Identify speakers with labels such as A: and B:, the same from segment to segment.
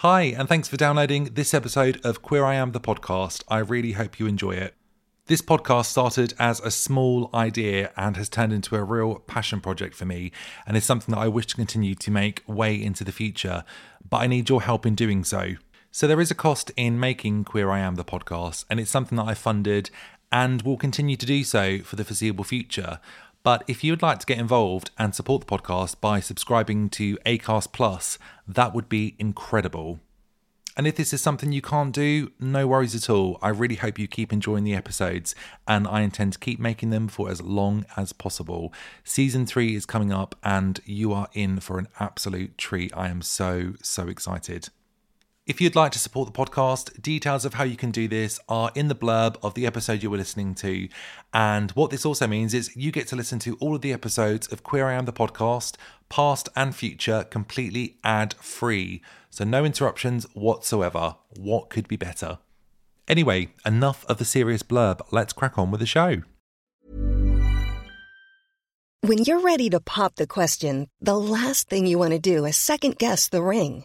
A: Hi, and thanks for downloading this episode of Queer I Am the podcast. I really hope you enjoy it. This podcast started as a small idea and has turned into a real passion project for me, and is something that I wish to continue to make way into the future, but I need your help in doing so. So, there is a cost in making Queer I Am the podcast, and it's something that I funded and will continue to do so for the foreseeable future. But if you would like to get involved and support the podcast by subscribing to Acast Plus, that would be incredible. And if this is something you can't do, no worries at all. I really hope you keep enjoying the episodes, and I intend to keep making them for as long as possible. Season three is coming up, and you are in for an absolute treat. I am so, so excited. If you'd like to support the podcast, details of how you can do this are in the blurb of the episode you were listening to. And what this also means is you get to listen to all of the episodes of Queer I Am the podcast, past and future, completely ad free. So no interruptions whatsoever. What could be better? Anyway, enough of the serious blurb. Let's crack on with the show.
B: When you're ready to pop the question, the last thing you want to do is second guess the ring.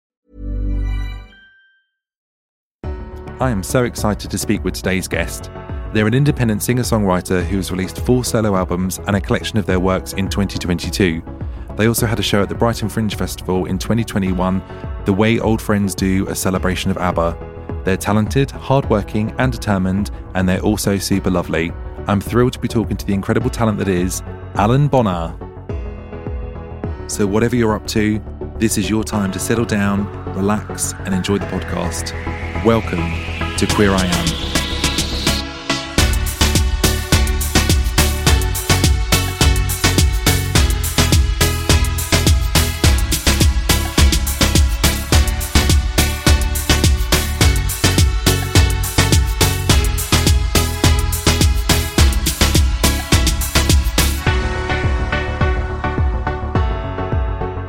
A: I am so excited to speak with today's guest. They're an independent singer songwriter who has released four solo albums and a collection of their works in 2022. They also had a show at the Brighton Fringe Festival in 2021, The Way Old Friends Do, a celebration of ABBA. They're talented, hardworking, and determined, and they're also super lovely. I'm thrilled to be talking to the incredible talent that is Alan Bonner. So, whatever you're up to, this is your time to settle down, relax, and enjoy the podcast. Welcome to Queer I Am.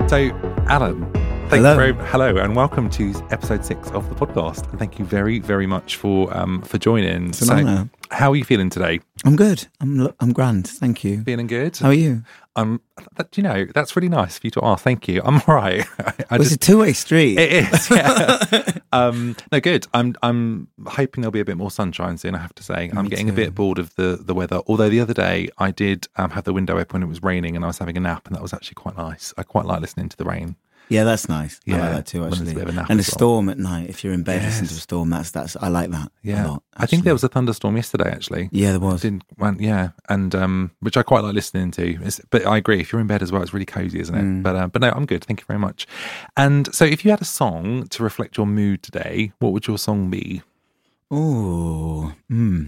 A: So, Alan, thank
C: Hello.
A: you very hello and welcome to episode six of the podcast. And thank you very, very much for um for joining.
C: It's an honour.
A: how are you feeling today?
C: I'm good. I'm I'm grand. Thank you.
A: Feeling good?
C: How are you?
A: Um, that, you know, that's really nice for you to ask. Thank you. I'm all right. I, I
C: Well, it's a two way street.
A: It is. Yeah. um, no, good. I'm I'm hoping there'll be a bit more sunshine soon. I have to say, I'm
C: Me
A: getting a bit bored of the the weather. Although the other day I did um, have the window open when it was raining, and I was having a nap, and that was actually quite nice. I quite like listening to the rain.
C: Yeah, that's nice. I
A: Yeah,
C: like that too. Actually,
A: a nap
C: and a storm at night. If you're in bed, listening to a storm. That's that's. I like that.
A: Yeah,
C: a lot,
A: I think there was a thunderstorm yesterday actually.
C: Yeah, there was.
A: Didn't well, yeah, and um, which I quite like listening to. It's, but I agree, if you're in bed as well, it's really cozy, isn't it?
C: Mm.
A: But uh, but no, I'm good. Thank you very much. And so, if you had a song to reflect your mood today, what would your song be?
C: Oh, hmm.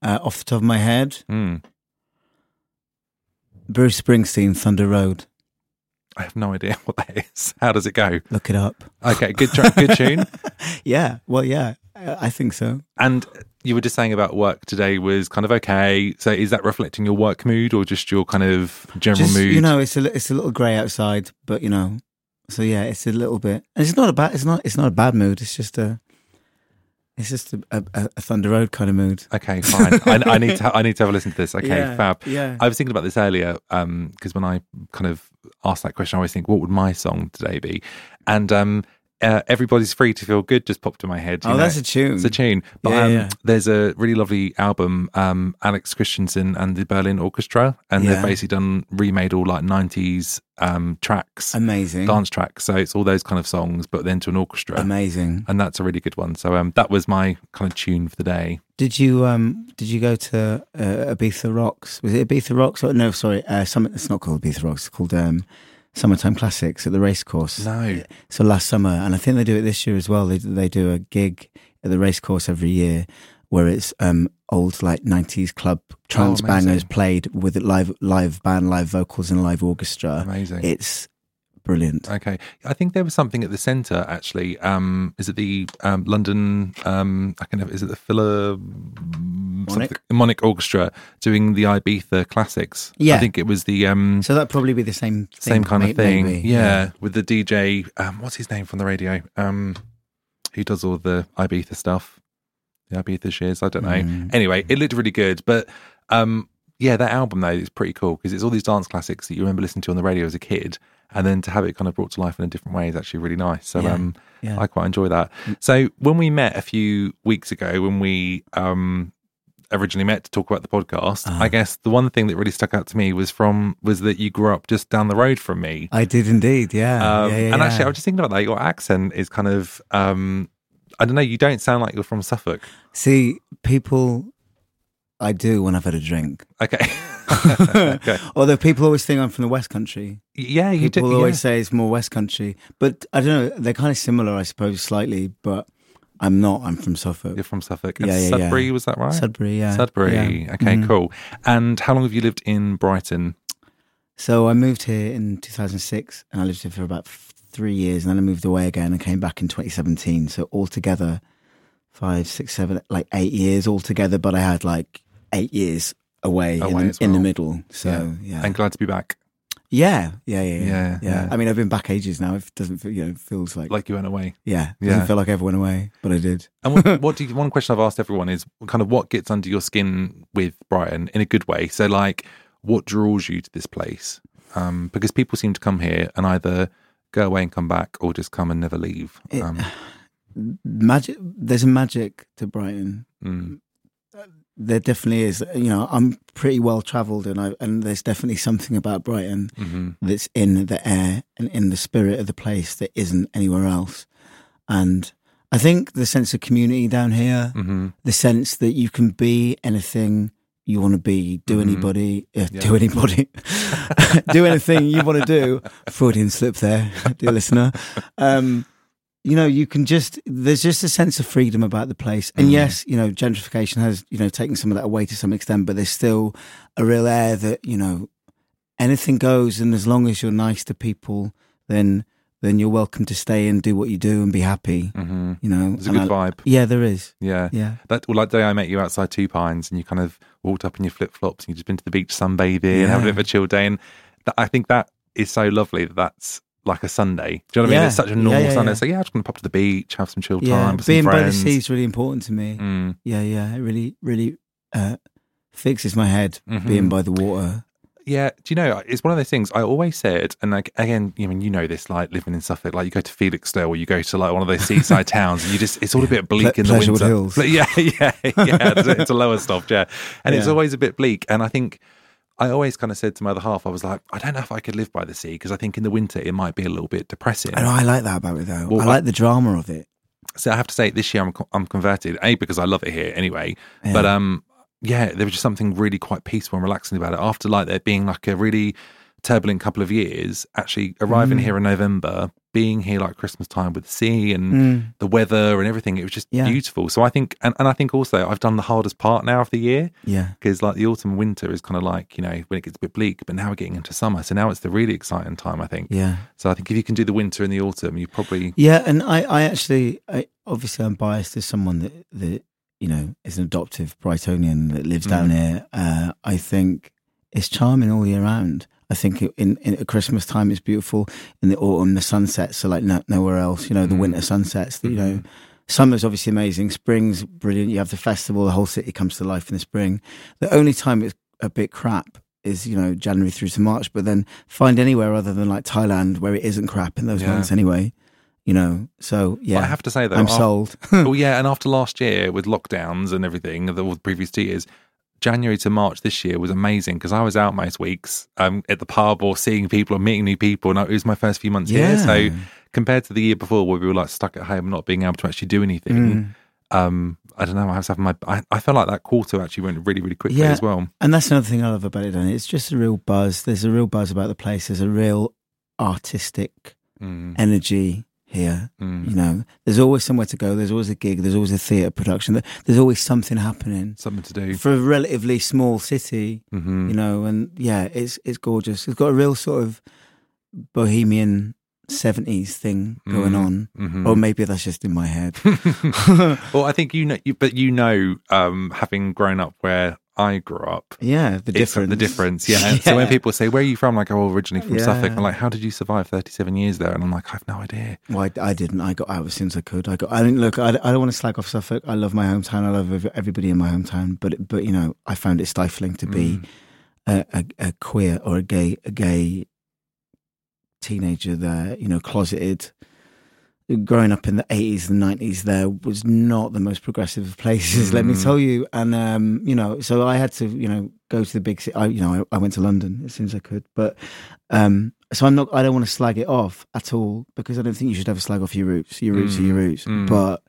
C: Uh, off the top of my head,
A: Mm,
C: Bruce Springsteen, Thunder Road.
A: I have no idea what that is. How does it go?
C: Look it up.
A: Okay, good, tr- good tune.
C: Yeah. Well, yeah. I think so.
A: And you were just saying about work today was kind of okay. So is that reflecting your work mood or just your kind of general
C: Just,
A: mood?
C: You know, it's a it's a little grey outside, but you know, so yeah, it's a little bit. And it's not a bad. It's not. It's not a bad mood. It's just a. It's just a, a, a Thunder Road kind of mood.
A: Okay, fine. I, I need to. I need to have a listen to this. Okay,
C: Yeah,
A: fab.
C: yeah.
A: I was thinking about this earlier um, because when I kind of asked that question, I always think, what would my song today be? And um, uh, everybody's free to feel good just popped in my head.
C: Oh,
A: know.
C: that's a tune.
A: It's a tune. But
C: Yeah,
A: um,
C: yeah.
A: there's a really lovely album, um, Alex Christensen and the Berlin Orchestra, and they've basically done remade all like '90s um, tracks,
C: Amazing.
A: dance tracks. So it's all those kind of songs, but then to an orchestra,
C: Amazing.
A: and that's a really good one. So um, that was my kind of tune for the day.
C: Did you um did you go to uh, Ibiza Rocks? Was it Ibiza Rocks? Or, no, sorry, uh, some, it's not called Ibiza Rocks. It's called um, Summertime Classics at the racecourse.
A: No,
C: So last summer, and I think they do it this year as well. They they do a gig at the racecourse every year where it's um old like nineties club trance
A: Oh,
C: bangers played with live live band, live vocals, and live orchestra.
A: amazing.
C: It's brilliant.
A: Okay, I think there was something at the centre actually. Um, is it the um, London? Um, I can have. Is it the Philharmonic Monic Orchestra doing the Ibiza classics?
C: Yeah.
A: I think it was the um,
C: So that'd probably be the same thing,
A: same kind
C: may-
A: of thing.
C: maybe,
A: yeah, with the DJ. Um, what's his name from the radio? Um, who does all the Ibiza stuff? The Ibiza shares. I don't know.
C: Mm.
A: Anyway, it looked really good, but um, yeah, that album though is pretty cool because it's all these dance classics that you remember listening to on the radio as a kid, and then to have it kind of brought to life in a different way is actually really nice. So
C: Yeah,
A: um,
C: yeah.
A: I quite enjoy that. So when we met a few weeks ago, when we um originally met to talk about the podcast,
C: Uh-huh.
A: I guess the one thing that really stuck out to me was from was that you grew up just down the road from me.
C: I did indeed, yeah.
A: Um,
C: yeah, yeah
A: and actually, I was just thinking about that. Your accent is kind of, um, I don't know, you don't sound like you're from Suffolk.
C: See, people, I do when I've had a drink.
A: Okay. okay.
C: Although people always think I'm from the West Country.
A: Yeah, you
C: People
A: do.
C: always
A: yeah.
C: say it's more West Country. But I don't know, they're kind of similar, I suppose, slightly, but I'm not. I'm from Suffolk.
A: You're from Suffolk. And
C: Yeah, yeah, yeah.
A: Sudbury, was that right?
C: Sudbury, yeah.
A: Sudbury.
C: Yeah.
A: Okay,
C: Mhm.
A: cool. And how long have you lived in Brighton?
C: So I moved here in 2006 and I lived here for about three years and then I moved away again and came back in 2017. So altogether, five, six, seven, like eight years altogether, but I had like eight years away,
A: Away
C: in, the, in the middle. So yeah.
A: And glad to be back.
C: Yeah, yeah, yeah, yeah,
A: Yeah, yeah.
C: I mean, I've been back ages now. It doesn't feel, you know, feels like,
A: Like you went away.
C: yeah, it doesn't feel like I ever went away, but I did.
A: And what, what do you, one question I've asked everyone is kind of what gets under your skin with Brighton in a good way. So, like, what draws you to this place? Um, because people seem to come here and either go away and come back, or just come and never leave.
C: It-
A: Um,
C: Magic. There's a magic to Brighton.
A: mm,
C: There definitely is. You know, I'm pretty well travelled, and I and there's definitely something about Brighton
A: mhm.
C: that's in the air and in the spirit of the place that isn't anywhere else. And I think the sense of community down here,
A: Mhm.
C: the sense that you can be anything you want to be, do
A: Mhm.
C: anybody, uh,
A: Yeah.
C: do anybody, do anything you want to do. Freudian slip there, dear listener. Um, you know, you can just, there's just a sense of freedom about the place. And
A: Mhm.
C: yes, you know, gentrification has, you know, taken some of that away to some extent, but there's still a real air that, you know, anything goes. And as long as you're nice to people, then, then you're welcome to stay and do what you do and be happy,
A: Mhm.
C: you know.
A: It's a good
C: I-
A: vibe.
C: Yeah, there is.
A: Yeah.
C: Yeah.
A: That well, like the day I met you outside Two Pines, and you kind of walked up in your flip flops, and you just been to the beach sunbathing and having a bit of a chill day. And that, I think that is so lovely that that's like a Sunday. Do you know what I mean? It's such a normal
C: yeah,
A: Sunday.
C: yeah.
A: So yeah, I'm just going to pop to the beach, have some chill
C: Yeah.
A: time with
C: Being
A: some
C: by the sea is really important to me.
A: Mm.
C: Yeah, yeah. It really, really uh, fixes my head
A: Mhm.
C: being by the water.
A: Yeah, do you know? It's one of those things I always said, and like again, you mean you know this, like living in Suffolk, like you go to Felixstowe or you go to like one of those seaside towns, and you just it's all a bit bleak
C: Ple-
A: in the winter.
C: Hills.
A: Yeah, yeah, yeah. It's, it's a Lowestoft, yeah, and it's always a bit bleak. And I think I always kind of said to my other half, I was like, I don't know if I could live by the sea because I think in the winter it might be a little bit depressing.
C: And I like that about it though.
A: Well,
C: I
A: I-
C: like the drama of it.
A: So I have to say, this year I'm I'm converted. A because I love it here anyway,
C: Yeah.
A: but um, yeah, there was just something really quite peaceful and relaxing about it. After like there being like a really turbulent couple of years, actually arriving
C: Mm.
A: here in November, being here like Christmas time with the sea and
C: Mm.
A: the weather and everything, it was just
C: Yeah.
A: beautiful. So I think, and, and I think also I've done the hardest part now of the year
C: Yeah.
A: because like the autumn and winter is kind of like you know when it gets a bit bleak, but now we're getting into summer, so now it's the really exciting time. I think.
C: Yeah.
A: So I think if you can do the winter and the autumn, you probably
C: Yeah. And I, I actually, I, obviously, I'm biased as someone that, that, you know, is an adoptive Brightonian that lives down
A: Mm.
C: here. Uh, I think it's charming all year round. I think in, in at Christmas time it's beautiful. In the autumn, the sunsets are like no, nowhere else. You know, the
A: Mm.
C: winter sunsets. That, you know,
A: Mhm.
C: summer's obviously amazing. Spring's brilliant. You have the festival. The whole city comes to life in the spring. The only time it's a bit crap is you know January through to March. But then find anywhere other than like Thailand where it isn't crap in those
A: Yeah.
C: months anyway. You know, so yeah,
A: But I have to say though,
C: I'm
A: af-
C: sold.
A: well, yeah, and after last year with lockdowns and everything, the, all the previous two years, January to March this year was amazing because I was out most weeks um, at the pub or seeing people or meeting new people, and it was my first few months here. So compared to the year before, where we were like stuck at home, not being able to actually do anything,
C: Mm.
A: um, I don't know. I was having my, I, I felt like that quarter actually went really, really quickly
C: Yeah.
A: as well.
C: And that's another thing I love about it, Danny. It's just a real buzz. There's a real buzz about the place. There's a real artistic
A: Mm,
C: energy here.
A: mm.
C: You know, there's always somewhere to go. There's always a gig. There's always a theatre production. There's always something happening
A: Something to do.
C: for a relatively small city.
A: hmm
C: You know, and yeah, it's it's gorgeous. It's got a real sort of bohemian seventies thing going
A: Mm.
C: on,
A: hmm
C: or maybe that's just in my head.
A: well, I think you know, but you know, um, having grown up where I grew up,
C: yeah, the difference.
A: the difference, yeah. And So when people say, "Where are you from?" Like, "Oh, originally from Suffolk," I'm like, "How did you survive 37 years there?" And I'm like, "I have no idea."
C: Well, I, I didn't. I got out as soon as I could. I got. I didn't look. I, I don't want to slag off Suffolk. I love my hometown. I love everybody in my hometown. But but you know, I found it stifling to be
A: Mm.
C: a, a, a queer or a gay a gay teenager there. You know, closeted. Growing up in the eighties and nineties, there was not the most progressive of places. Let me
A: Mm.
C: tell you. And um, you know, so I had to you know go to the big city. I, you know, I, I went to London as soon as I could, but um, so I'm not. I don't want to slag it off at all because I don't think you should ever slag off your roots. Your roots are your
A: Mm,
C: roots.
A: mm.
C: But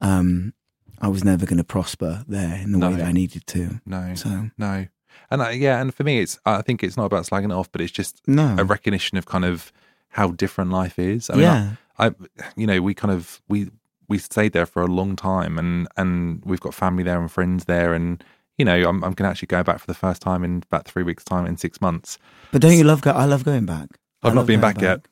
C: um, I was never going to prosper there in the way that I needed to.
A: No,
C: So
A: no, and I, yeah, and for me, it's I think it's not about slagging it off, but it's just
C: no,
A: a recognition of kind of how different life is. I mean,
C: yeah,
A: I, you know, we kind of we we stayed there for a long time, and and we've got family there and friends there, and you know, I'm I'm going to actually go back for the first time in about three weeks' time in six months.
C: but don't you love? Go- I love going back.
A: I've not been
C: going
A: back yet.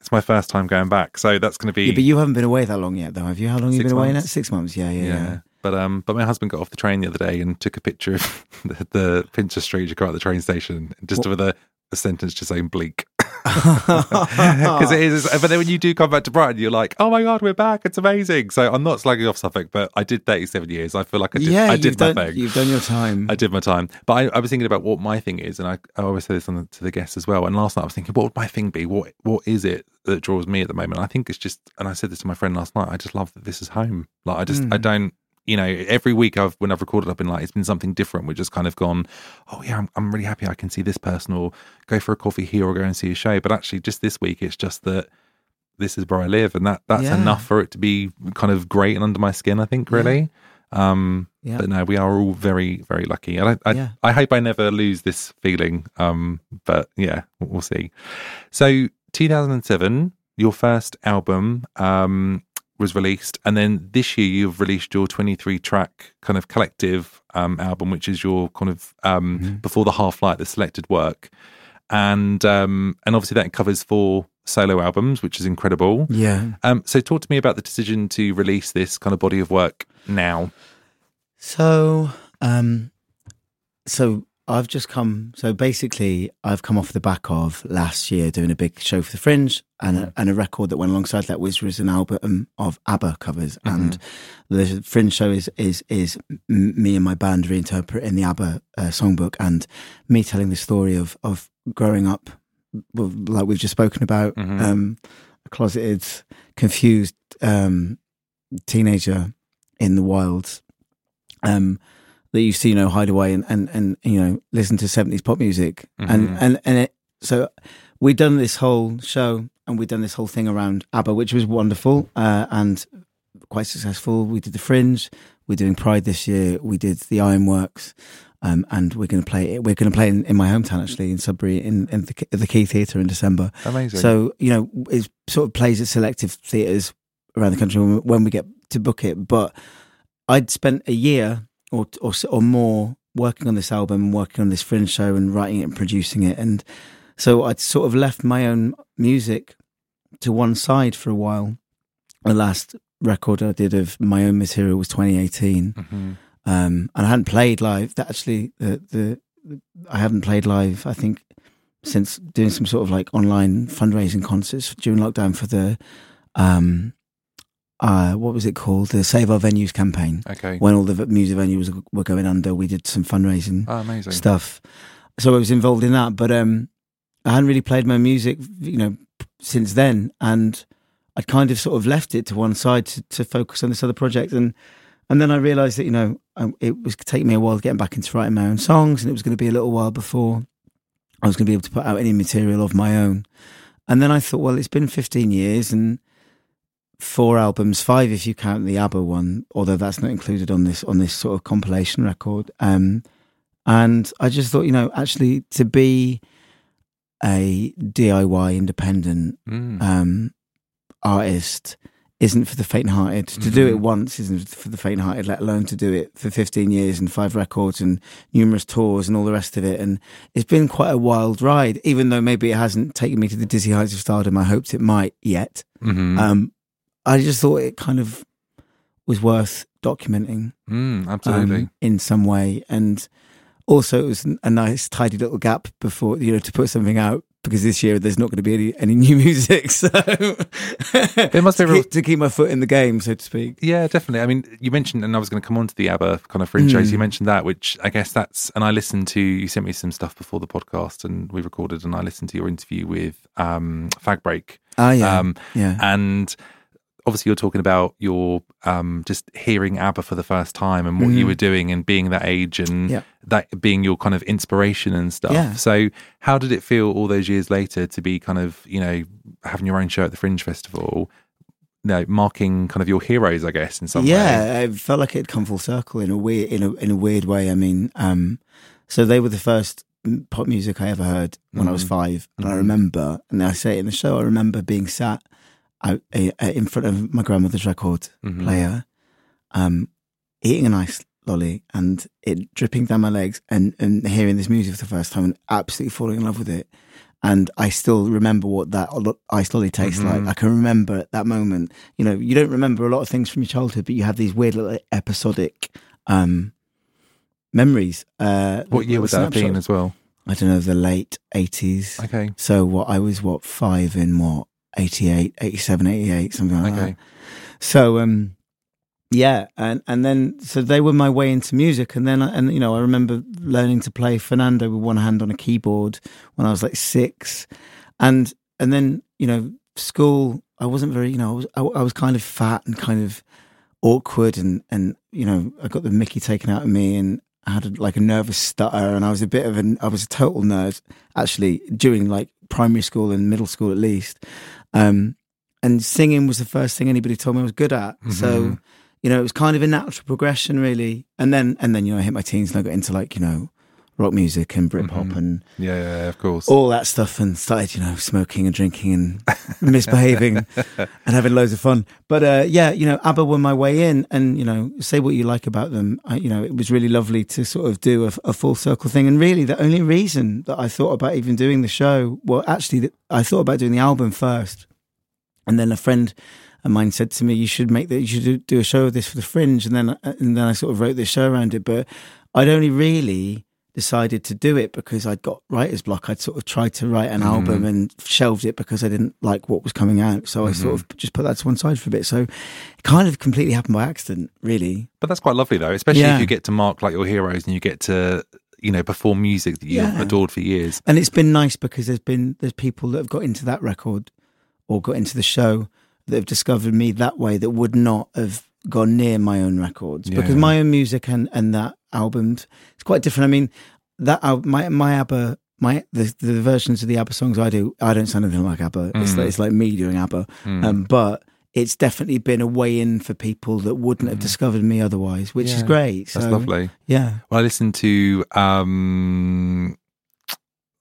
A: It's my first time going back, so that's going to be
C: Yeah, but you haven't been away that long yet, though, have you? How long have you been away now?
A: months.
C: Six months. Yeah, yeah, yeah.
A: But um, but my husband got off the train the other day and took a picture of the, the Princes Street to go out the train station, just with a, a sentence just saying bleak. Because it is, but then when you do come back to Brighton, you're like, "Oh my god, we're back! It's amazing." So I'm not slagging off Suffolk, but I did 37 years. I feel like I did.
C: yeah,
A: I did my
C: done.
A: thing.
C: You've done your time.
A: I did my time. But I, I was thinking about what my thing is, and I, I always say this on the, to the guests as well. And last night I was thinking, what would my thing be? What what is it that draws me at the moment? I think it's just, and I said this to my friend last night. I just love that this is home. Like I just, I
C: Mm.
A: don't, you know, every week I've when I've recorded, I've been like, it's been something different. We've just kind of gone, oh yeah, I'm, I'm really happy I can see this person, or go for a coffee here, or go and see a show. But actually, just this week, it's just that. This is where I live, and that that's
C: Yeah.
A: enough for it to be kind of great and under my skin. I think, really. Um,
C: Yeah.
A: But no, we are all very, very lucky. And I, I,
C: Yeah.
A: I hope I never lose this feeling. Um, but yeah, we'll we'll see. So 2007, your first album um, was released. And then this year, you've released your 23 track kind of collective um, album, which is your kind of um,
C: Mm-hmm.
A: before the half light, the selected work. And um, and obviously that covers four solo albums, which is incredible.
C: yeah.
A: Um, so talk to me about the decision to release this kind of body of work now.
C: So, um, so I've just come. So basically, I've come off the back of last year doing a big show for the Fringe, and a, and a record that went alongside that was was an album of ABBA covers, and the Fringe show is is is me and my band reinterpreting the ABBA uh, songbook, and me telling the story of of growing up, like we've just spoken about,
A: Mhm.
C: um, a closeted, confused um, teenager in the wilds um, that used to you know hide away and, and, and you know listen to seventies pop music and
A: Mhm.
C: and and it, so we'd done this whole show and we'd done this whole thing around ABBA, which was wonderful uh, and quite successful. We did the Fringe, we're doing Pride this year, we did the Ironworks. Um, and we're going to play it. We're going to play in, in my hometown, actually, in Sudbury, in, in the, the Quay Theatre in December.
A: Amazing.
C: So you know, it sort of plays at selective theatres around the country when, when we get to book it. But I'd spent a year or or or more working on this album, and working on this fringe show, and writing it and producing it, and so I'd sort of left my own music to one side for a while. The last record I did of my own material was 2018
A: Mhm.
C: um, and I hadn't played live. That actually, the, the I hadn't played live. I think since doing some sort of like online fundraising concerts during lockdown for the um, uh, what was it called? The Save Our Venues campaign.
A: Okay.
C: When all the music venues were going under, we did some fundraising
A: Oh, amazing.
C: stuff. So I was involved in that, but um, I hadn't really played my music, you know, since then. And I'd kind of sort of left it to one side to, to focus on this other project. And and then I realised that you know it was taking me a while getting back into writing my own songs, and it was going to be a little while before I was going to be able to put out any material of my own. And then I thought, well, it's been 15 years and four albums, five if you count the ABBA one, although that's not included on this on this sort of compilation record. Um, and I just thought, you know, actually to be a DIY independent
A: Mm.
C: um, artist isn't for the faint-hearted. To do it
A: Mhm.
C: once isn't for the faint-hearted, let alone to do it for 15 years and five records and numerous tours and all the rest of it. And it's been quite a wild ride, even though maybe it hasn't taken me to the dizzy heights of stardom I hoped it might yet.
A: Mhm.
C: Um, I just thought it kind of was worth documenting
A: Mm, absolutely.
C: um, in some way. And also, it was a nice, tidy little gap before, you know, to put something out because this year there's not going to be any, any new music. So
A: There must be
C: to,
A: real-
C: keep, to keep my foot in the game, so to speak.
A: Yeah, definitely. I mean, you mentioned, and I was going to come on to the ABBA kind of fringe shows.
C: Mm.
A: You mentioned that, which I guess that's, and I listened to, you sent me some stuff before the podcast and we recorded, and I listened to your interview with um, Fag Break.
C: Ah, yeah.
A: Um,
C: yeah.
A: And obviously, you're talking about your um, just hearing ABBA for the first time and what you
C: Mhm.
A: were doing and being that age and
C: Yeah.
A: that being your kind of inspiration and stuff.
C: Yeah.
A: So, how did it feel all those years later to be kind of, you know, having your own show at the Fringe Festival? You know, marking kind of your heroes, I guess, in some way.
C: yeah, it felt like it had come full circle in a weird in a in a weird way. I mean, um, so they were the first pop music I ever heard when I was
A: Mhm.
C: five, and I
A: Mhm.
C: remember, and I say it in the show, I remember being sat out, in front of my grandmother's record
A: Mhm.
C: player, um, eating a nice lolly and it dripping down my legs, and and hearing this music for the first time, and absolutely falling in love with it. And I still remember what that ice lolly tastes
A: Mhm.
C: like. I can remember at that moment. You know, you don't remember a lot of things from your childhood, but you have these weird little episodic um, memories. Uh,
A: What year was that
C: snapshots.
A: as well?
C: I don't know, the late 80s.
A: Okay.
C: So what I was what five in what 88, 87, 88, something like
A: Okay.
C: that. So um yeah, and and then so they were my way into music, and then and you know I remember learning to play Fernando with one hand on a keyboard when I was like six, and and then you know school I wasn't very you know I was I, I was kind of fat and kind of awkward and and you know I got the Mickey taken out of me and I had a, like a nervous stutter and I was a bit of an I was a total nerd actually during like primary school and middle school at least, um, and singing was the first thing anybody told me I was good at. So
A: Mhm.
C: you know, it was kind of a natural progression, really. And then, and then, you know, I hit my teens and I got into like, you know, rock music and Britpop
A: Mhm.
C: and
A: Yeah, yeah, yeah, of course.
C: all that stuff, and started, you know, smoking and drinking and misbehaving and having loads of fun. But uh, yeah, you know, ABBA were my way in, and you know, say what you like about them. I, you know, it was really lovely to sort of do a, a full circle thing. And really, the only reason that I thought about even doing the show, well, actually, I thought about doing the album first, and then a friend of mine said to me, "You should make that. You should do- do a show of this for the Fringe." And then, and then I sort of wrote this show around it. But I'd only really decided to do it because I'd got writer's block. I'd sort of tried to write an album mm. and shelved it because I didn't like what was coming out. So I sort mm-hmm. of just put that to one side for a bit. So it kind of completely happened by accident, really.
A: But that's quite lovely, though, especially
C: Yeah.
A: if you get to mark like your heroes and you get to, you know, perform music that you've
C: Yeah.
A: adored for years.
C: And it's been nice because there's been there's people that have got into that record or got into the show that have discovered me that way that would not have gone near my own records
A: Yeah.
C: because my own music and and that album it's quite different. I mean that my my ABBA my the the versions of the ABBA songs I do I don't sound anything like ABBA. It's
A: Mm.
C: like it's like me doing ABBA, um, but. It's definitely been a way in for people that wouldn't have discovered me otherwise, which is
A: Mm. Yeah.
C: great.
A: That's lovely.
C: Yeah.
A: Well, I listened to um,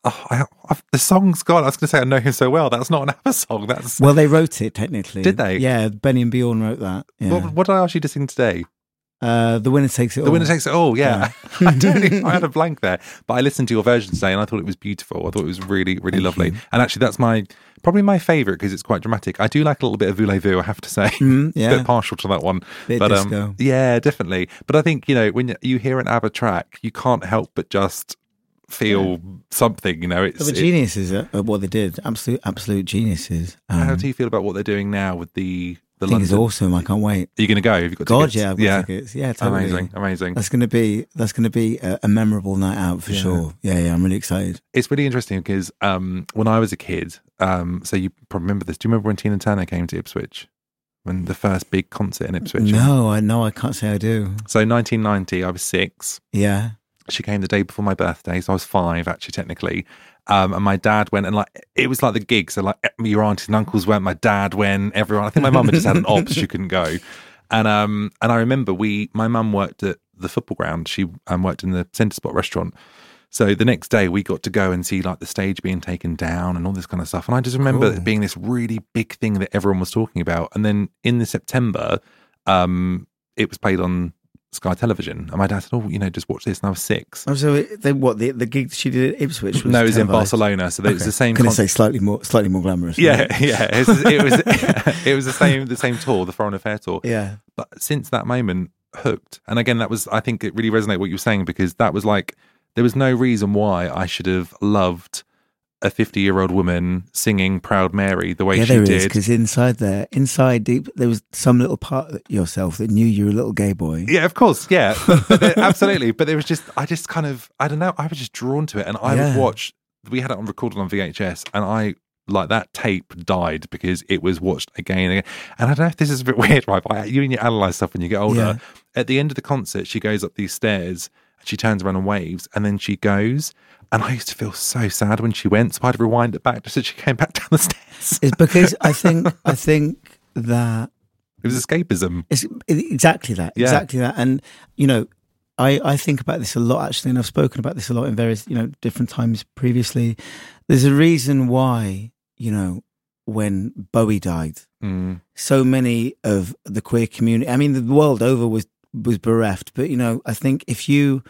A: oh, I, I, the song's gone. I was going to say I know him so well. That's not an ABBA song. That's
C: Well, they wrote it technically.
A: Did they?
C: Yeah, Benny and Bjorn wrote that. Yeah.
A: what, what did I ask you to sing today?
C: Uh, the winner takes it all.
A: The winner takes it all. Yeah, I, don't even- I had a blank there, but I listened to your version today, and I thought it was beautiful. I thought it was really, really lovely. And actually, that's my probably my favourite because it's quite dramatic. I do like a little bit of voulez-vous, I have to say.
C: Mm, yeah.
A: bit partial to that one.
C: Bit
A: but um, yeah, definitely. But I think you know when you hear an ABBA track, you can't help but just feel something. You know, it's.
C: Were
A: it-
C: geniuses at, at what they did. Absolute, absolute geniuses. Um,
A: how do you feel about what they're doing now with the the
C: I think it's awesome. I can't wait.
A: Are you going to go? Have you got
C: God,
A: tickets?
C: yeah, I've got
A: yeah.
C: tickets. Yeah, totally.
A: Amazing, amazing.
C: That's gonna be that's gonna be a, a memorable night out for
A: Yeah.
C: sure. Yeah, yeah, I'm really excited.
A: It's really interesting because um, when I was a kid, um, so you probably remember this. Do you remember when Tina Turner came to Ipswich? When the first big concert in Ipswich?
C: No, I know I can't say I do.
A: So 1990, I was six.
C: Yeah,
A: She came the day before my birthday, so I was five actually technically. Um, and my dad went and like it was like the gig. So like your aunties and uncles went, my dad went, everyone. I think my mum had just had an ops, she couldn't go. And um, and I remember we, my mum worked at the football ground. She um, worked in the Centre Spot restaurant. So the next day we got to go and see like the stage being taken down and all this kind of stuff. And I just remember
C: Cool.
A: it being this really big thing that everyone was talking about. And then in the September, um, it was played on Sky Television. And my dad said, "Oh, you know, just watch this." And I was six.
C: Oh, so it, they, what the the gig she did at Ipswich was
A: no, it was in? Barcelona, so it was the same.
C: Can I say slightly more slightly more glamorous?
A: yeah, yeah. It was, it was it was the same the same tour, the Foreign Affair tour.
C: yeah.
A: But since that moment, hooked. And again, that was I think it really resonated what you were saying because that was like there was no reason why I should have loved a fifty-year-old woman singing "Proud Mary" the way
C: Yeah,
A: she
C: there is
A: did.
C: because inside there, inside deep, there was some little part of yourself that knew you were a little gay boy.
A: Yeah, of course. Yeah, absolutely. But there was just, I just kind of, I don't know, I was just drawn to it, and I
C: Yeah.
A: would watch. We had it on recorded on VHS, and I like that tape died because it was watched again and again. And I don't know if this is a bit weird, right? But you and you analyze stuff when you get older.
C: Yeah.
A: At the end of the concert, she goes up these stairs, and she turns around and waves, and then she goes. And I used to feel so sad when she went, so I'd rewind it back just as she came back down the stairs.
C: It's because I think I think that
A: It was escapism.
C: It's exactly that.
A: Yeah.
C: Exactly that. And you know, I I think about this a lot actually, and I've spoken about this a lot in various you know different times previously. There's a reason why you know when Bowie died,
A: Mm.
C: so many of the queer community. I mean, the world over was was bereft. But you know, I think if you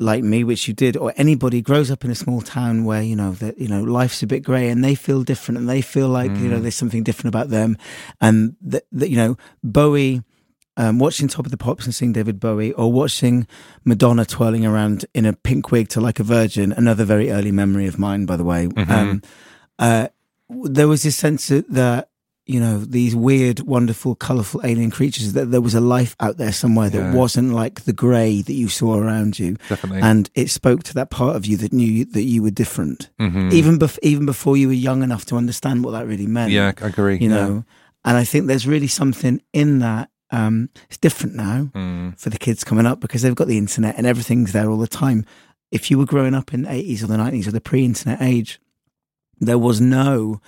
C: like me, which you did, or anybody grows up in a small town where you know that you know life's a bit grey and they feel different and they feel like you know there's something different about them, and that that you know Bowie. Um, watching Top of the Pops and seeing David Bowie, or watching Madonna twirling around in a pink wig to like a virgin, another very early memory of mine, by the way. Um, uh, there was this sense that you know these weird, wonderful, colourful alien creatures that there was a life out there somewhere that
A: Yeah.
C: wasn't like the grey that you saw around you,
A: Definitely.
C: and it spoke to that part of you that knew you, that you were different,
A: Mhm.
C: even bef- even before you were young enough to understand what that really meant.
A: yeah, I agree.
C: you
A: yeah.
C: know, and I think there's really something in that. Um, it's different now
A: Mm.
C: for the kids coming up because they've got the internet and everything's there all the time. If you were growing up in the 80s or the 90s or the pre-internet age, there was no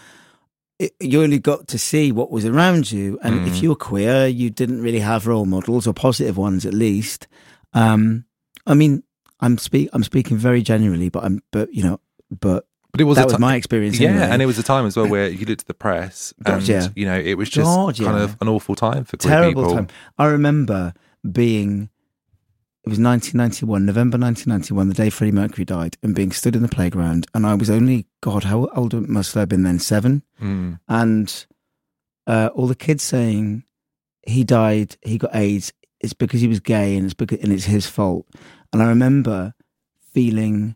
C: it, you only got to see what was around you and
A: Mm.
C: if you were queer you didn't really have role models or positive ones at least um i mean i'm speak i'm speaking very generally, but i'm but you know but
A: But it was
C: that
A: a
C: was my experience
A: Yeah,
C: anyway.
A: and it was a time as well where you looked at the press,
C: God,
A: and
C: yeah.
A: you know it was just
C: God,
A: kind of an awful time for queer
C: terrible
A: people.
C: time. I remember being. It was 1991, November 1991, the day Freddie Mercury died, and being stood in the playground. And I was only, God, how old must I have been then? Seven.
A: Mm.
C: And uh, all the kids saying he died, he got AIDS. It's because he was gay, and it's because and it's his fault. And I remember feeling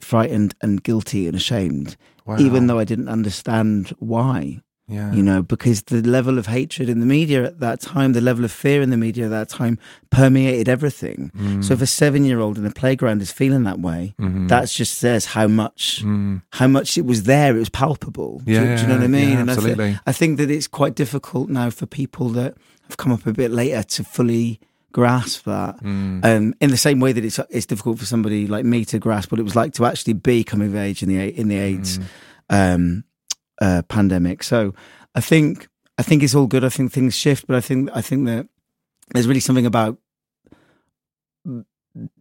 C: frightened and guilty and ashamed,
A: Wow.
C: even though I didn't understand why
A: yeah,
C: you know, because the level of hatred in the media at that time, the level of fear in the media at that time permeated everything.
A: Mm.
C: So if a seven year old in the playground is feeling that way,
A: Mhm.
C: that just says how much
A: Mm.
C: how much it was there, it was palpable. Do you- do, you know what I mean?
A: yeah,
C: and I,
A: absolutely.
C: I think that it's quite difficult now for people that have come up a bit later to fully grasp that.
A: Mm.
C: Um, in the same way that it's it's difficult for somebody like me to grasp what it was like to actually be coming of age in the in the AIDS
A: Mm.
C: um, uh, pandemic. So I think I think it's all good. I think things shift, but I think I think that there's really something about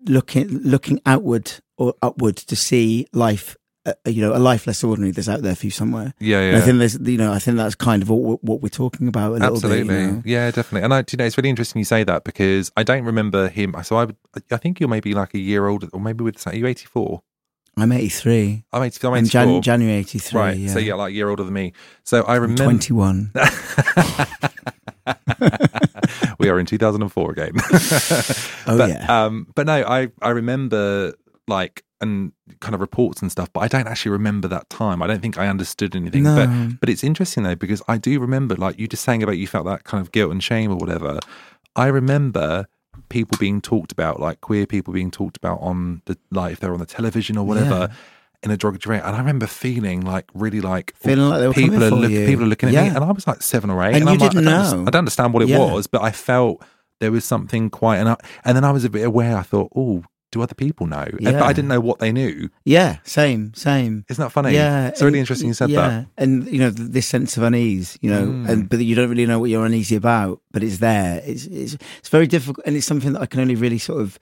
C: looking looking outward or upward to see life. Uh, you know, a life less ordinary that's out there for you somewhere.
A: Yeah,
C: And
A: yeah.
C: I think there's, you know, I think that's kind of what we're, what we're talking about a
A: Absolutely,
C: bit. You know?
A: yeah, definitely. And I, do you know, it's really interesting you say that because I don't remember him. So I, I think you're maybe like a year older, or maybe with are you 84?
C: I'm 83.
A: I'm 84. I'm
C: In
A: 84.
C: Jan- January 83.
A: right.
C: Yeah.
A: So yeah, like a year older than me. So I remember
C: 21.
A: we are in 2004 again.
C: Oh,
A: but,
C: yeah.
A: Um, but no, I, I remember like and kind of reports and stuff, but I don't actually remember that time. I don't think I understood anything.
C: No.
A: But but it's interesting though because I do remember like you just saying about you felt that kind of guilt and shame or whatever. I remember people being talked about, like queer people being talked about on the like if they're on the television or whatever.
C: Yeah.
A: In a derogatory and I remember feeling like really like
C: Feeling like they were
A: people are look, people are looking at me, and I was like seven or eight,
C: And you
A: I'm
C: didn't
A: I don't,
C: know.
A: I don't understand what it
C: Yeah.
A: was, but I felt there was something quite, and I, and then I was a bit aware. I thought, oh, do other people know? And- But
C: Yeah.
A: I didn't know what they knew.
C: Yeah, same, same.
A: Isn't that funny?
C: Yeah,
A: it's really
C: and-
A: interesting you said
C: yeah.
A: that.
C: and you know this sense of unease, you know,
A: Mm.
C: and but you don't really know what you're uneasy about, but it's there. It's it's it's very difficult, and it's something that I can only really sort of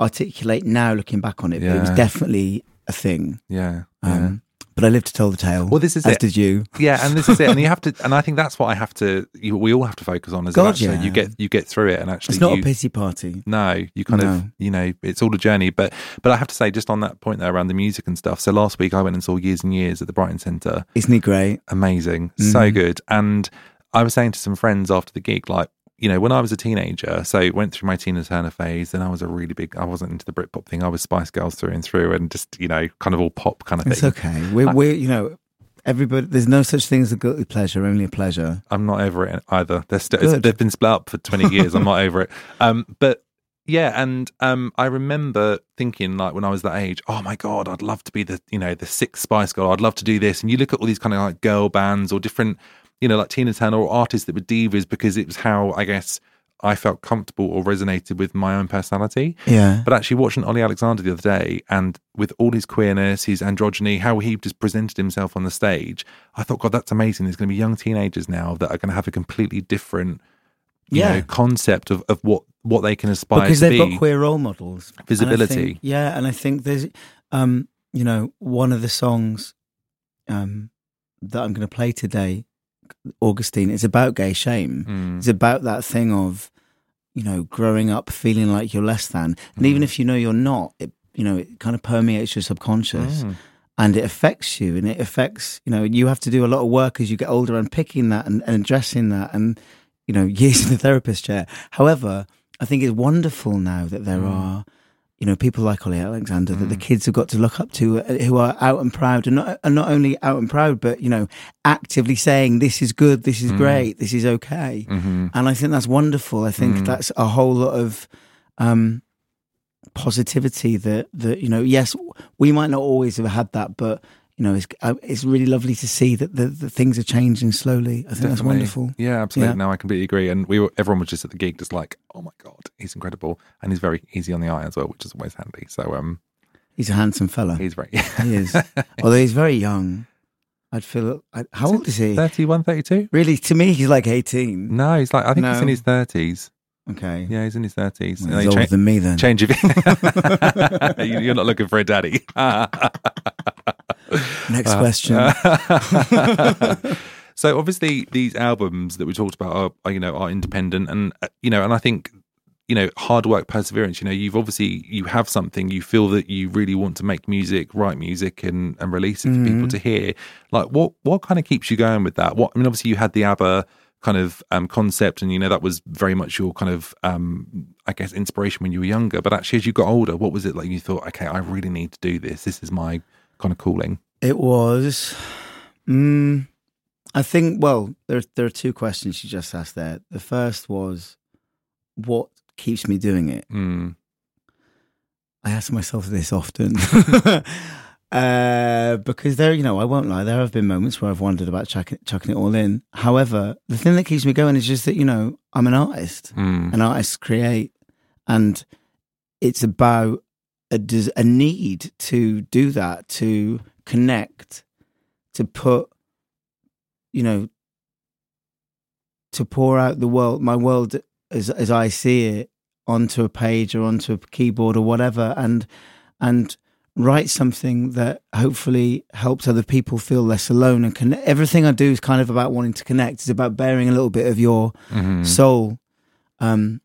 C: articulate now, looking back on it. But it was definitely a thing.
A: Yeah, yeah.
C: Um, But I lived to tell the tale.
A: Well, this is it.
C: as
A: it.
C: did you.
A: Yeah, and this is it, and you have to, and I think that's what I have to. You, we all have to focus on. Is that
C: God,
A: actually
C: yeah.
A: you get you get through it, and actually
C: It's not
A: you,
C: a pity party.
A: No, you kind of you know it's all a journey. But but I have to say, just on that point there around the music and stuff. So last week I went and saw Years and Years at the Brighton Centre.
C: Isn't he great?
A: Amazing,
C: Mm-hmm.
A: so good. And I was saying to some friends after the gig, like you know, when I was a teenager, so went through my Tina Turner phase, then I was a really big. I wasn't into the Britpop thing. I was Spice Girls through and through, and just you know, kind of all pop kind of
C: It's
A: thing.
C: It's okay. We're, we're you know, everybody. There's no such thing as a guilty pleasure. Only a pleasure.
A: I'm not over it either. They're still, they've been split up for 20 years. I'm not over it. Um, but yeah, and um, I remember thinking like when I was that age, oh my god, I'd love to be the you know the sixth Spice Girl. I'd love to do this. And you look at all these kind of like girl bands or different, you know, like Tina Turner or artists that were divas because it was how I guess I felt comfortable or resonated with my own personality.
C: Yeah.
A: But actually, watching Ollie Alexander the other day, and with all his queerness, his androgyny, how he just presented himself on the stage, I thought, God, that's amazing. There's going to be young teenagers now that are going to have a completely different, you
C: Yeah.
A: know, concept of, of what what they can aspire
C: because
A: to
C: they've
A: be.
C: got queer role models, And
A: Visibility.
C: think- yeah, and I think there's, um, you know, one of the songs um, that I'm going to play today, Augustine, is about gay shame.
A: Mm.
C: It's about that thing of, you know, growing up feeling like you're less than, and
A: Mm.
C: even if you know you're not, it, you know, it kind of permeates your subconscious.
A: Mm.
C: And it affects you, and it affects, you know, you have to do a lot of work as you get older and picking that and, and addressing that, and you know, years in the therapist chair. However, I think it's wonderful now that there
A: Mm.
C: are, you know, people like Ollie Alexander that the kids have got to look up to, uh, who are out and proud, and not and not only out and proud, but you know, actively saying this is good, this is great, this is okay,
A: Mhm.
C: and I think that's wonderful. I think
A: Mm.
C: that's a whole lot of. Um, positivity that that you know yes we might not always have had that but you know it's uh, it's really lovely to see that the, the things are changing slowly. I think that's wonderful.
A: Yeah, absolutely.
C: Yeah.
A: No, I completely agree. And we were everyone was just at the gig, just like, oh my god, he's incredible, and he's very easy on the eye as well, which is always handy. So um,
C: he's a handsome fella.
A: He's very
C: he is. Although he's very young. I'd feel I, how old is he?
A: 31, 32?
C: really? To me he's like 18
A: No, he's like I think he's in his thirties.
C: okay.
A: Yeah, he's in his thirties.
C: Well, he's older than me then.
A: change of you're not looking for a daddy
C: next
A: Uh,
C: question.
A: So obviously these albums that we talked about are, are you know are independent and uh, you know and i think you know hard work perseverance you know you've obviously you have something you feel that you really want to make music write music and and release it for
C: Mm-hmm.
A: people to hear. Like what what kind of keeps you going with that? What i mean obviously you had the abba kind of um concept and you know that was very much your kind of um i guess inspiration when you were younger but actually as you got older what was it like you thought okay i really need to do this. This is my kind of calling
C: It was. Mm, I think. Well, there there are two questions you just asked there. The first was, what keeps me doing it?
A: mm.
C: I ask myself this often. Uh, because there, you know, I won't lie. There have been moments where I've wondered about chucking, chucking it all in. However, the thing that keeps me going is just that you know I'm an artist,
A: Mm.
C: and artists create, and it's about a, a need to do that, to connect, to put, you know, to pour out the world, my world as as I see it, onto a page or onto a keyboard or whatever, and and write something that hopefully helps other people feel less alone and connect. Everything I do is kind of about wanting to connect. It's about bearing a little bit of your
A: Mhm.
C: soul, um,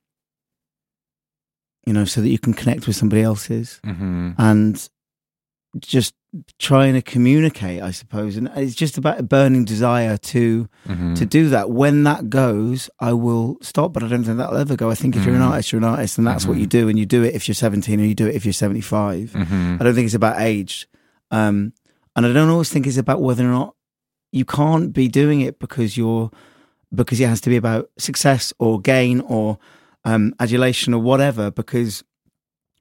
C: you know, so that you can connect with somebody else's.
A: Mhm.
C: And just trying to communicate, I suppose, and it's just about a burning desire to
A: Mm-hmm.
C: to do that. When that goes, I will stop, but I don't think that'll ever go. I think if you're
A: Mm.
C: an artist, you're an artist, and that's what
A: Mm-hmm.
C: you do, and you do it if you're 17 or you do it if you're 75.
A: Mm-hmm.
C: I don't think it's about age, um, and I don't always think it's about whether or not you can't be doing it because you're because it has to be about success or gain or um, adulation or whatever. Because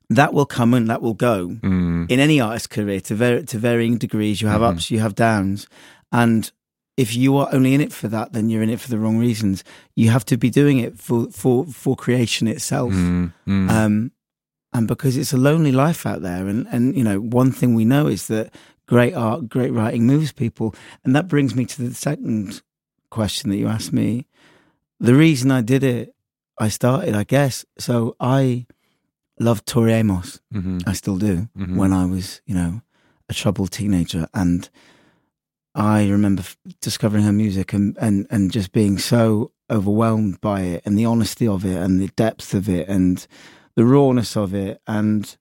C: that will come and that will go
A: Mm.
C: in any artist's career to, var- to varying degrees. You have
A: Mhm.
C: ups, you have downs, and if you are only in it for that, then you're in it for the wrong reasons. You have to be doing it for for for creation itself,
A: Mm. Mm.
C: um, and because it's a lonely life out there. And and you know, one thing we know is that great art, great writing moves people, and that brings me to the second question that you asked me. The reason I did it, I started, I guess. So I loved Tori Amos.
A: Mhm.
C: I still do
A: Mhm.
C: when I was, you know, a troubled teenager. And I remember f- discovering her music and, and, and just being so overwhelmed by it and the honesty of it and the depth of it and the rawness of it. And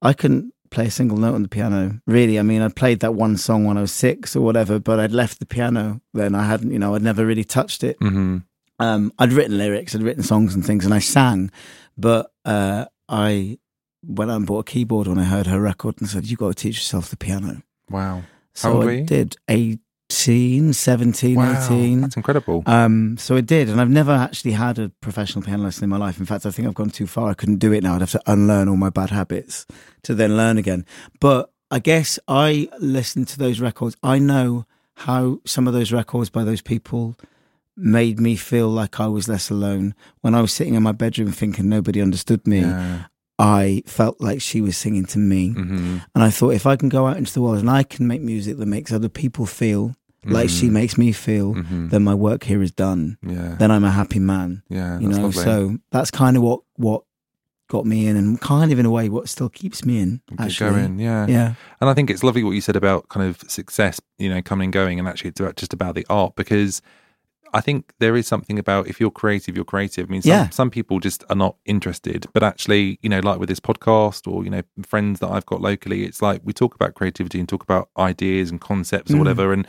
C: I couldn't play a single note on the piano, really. I mean, I played that one song when I was six or whatever, but I'd left the piano then. I hadn't, you know, I'd never really touched it
A: Mhm.
C: Um, I'd written lyrics, I'd written songs and things, and I sang. But uh, I went out and bought a keyboard when I heard her record and said, "You've got to teach yourself the piano."
A: Wow.
C: So
A: How old
C: I
A: were you?
C: did 18, 17,
A: Wow.
C: 18.
A: That's incredible.
C: Um, so I did, and I've never actually had a professional piano lesson in my life. In fact, I think I've gone too far. I couldn't do it now. I'd have to unlearn all my bad habits to then learn again. But I guess I listened to those records. I know how some of those records by those people made me feel like I was less alone. When I was sitting in my bedroom thinking nobody understood me,
A: yeah.
C: I felt like she was singing to me.
A: Mm-hmm.
C: And I thought if I can go out into the world and I can make music that makes other people feel like she
A: Mhm.
C: makes me feel,
A: Mhm.
C: then my work here is done.
A: Yeah.
C: Then I'm a happy man.
A: yeah.
C: you know,
A: lovely.
C: so that's kind of what what got me in, and kind of in a way what still keeps me in. Actually,
A: going. Yeah.
C: yeah,
A: And I think it's lovely what you said about kind of success, you know, coming and going, and actually it's about, just about the art because I think there is something about if you're creative, you're creative. I mean, some,
C: Yeah.
A: some people just are not interested, but actually, you know, like with this podcast or, you know, friends that I've got locally, it's like we talk about creativity and talk about ideas and concepts or
C: Mm.
A: whatever. And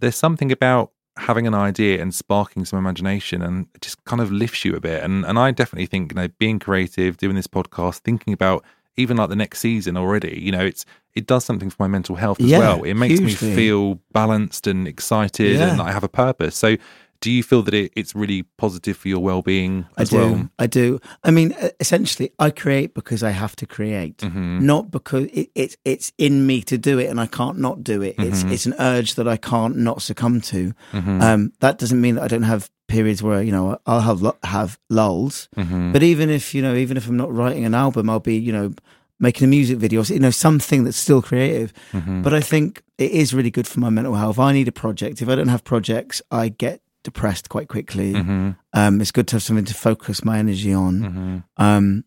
A: there's something about having an idea and sparking some imagination and it just kind of lifts you a bit. And, and I definitely think, you know, being creative, doing this podcast, thinking about even like the next season already, you know, it's, it does something for my mental health as
C: Yeah,
A: well. It makes
C: hugely.
A: me feel balanced and excited and I have a purpose. So do you feel that it, it's really positive for your well-being
C: I do.
A: well?
C: I do. I mean, essentially, I create because I have to create,
A: Mhm.
C: not because it, it's it's in me to do it, and I can't not do it. It's
A: Mhm.
C: it's an urge that I can't not succumb to.
A: Mhm.
C: Um, that doesn't mean that I don't have periods where you know I'll have have lulls.
A: Mhm.
C: But even if you know, even if I'm not writing an album, I'll be you know making a music video, you know, something that's still creative.
A: Mhm.
C: But I think it is really good for my mental health. I need a project. If I don't have projects, I get depressed quite quickly.
A: Mhm.
C: Um, it's good to have something to focus my energy on.
A: Mhm.
C: Um,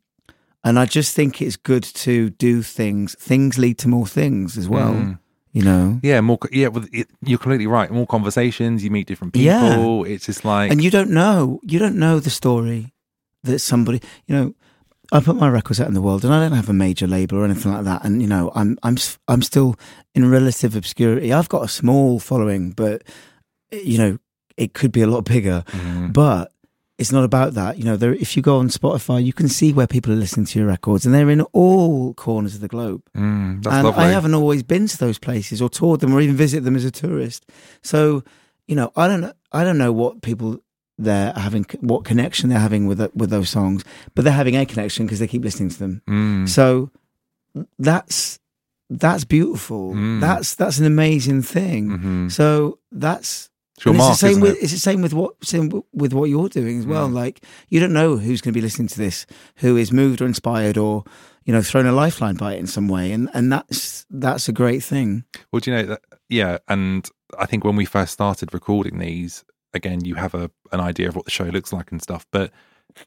C: and I just think it's good to do things. Things lead to more things as well.
A: Mm.
C: You know,
A: Yeah, more. Yeah, well, it, you're completely right. More conversations. You meet different
C: Yeah.
A: people. It's just like,
C: and you don't know. You don't know the story that somebody. You know, I put my records out in the world, and I don't have a major label or anything like that. And you know, I'm I'm I'm still in relative obscurity. I've got a small following, but you know, it could be a lot bigger.
A: Mhm.
C: But it's not about that. You know, there, if you go on Spotify, you can see where people are listening to your records, and they're in all corners of the globe.
A: Mm, that's
C: and
A: lovely.
C: I haven't always been to those places or toured them or even visited them as a tourist. So, you know, I don't know. I don't know what people they're having, what connection they're having with with those songs, but they're having a connection because they keep listening to them.
A: Mm.
C: So that's that's beautiful.
A: Mm.
C: That's that's an amazing thing.
A: Mhm.
C: So that's
A: It's your
C: and
A: mark,
C: it's the same with
A: it?
C: it's the same with what same with what you're doing as well.
A: Mm.
C: Like you don't know who's going to be listening to this, who is moved or inspired, or you know thrown a lifeline by it in some way, and and that's that's a great thing.
A: Well, do you know that? Yeah, and I think when we first started recording these, again, you have a an idea of what the show looks like and stuff. But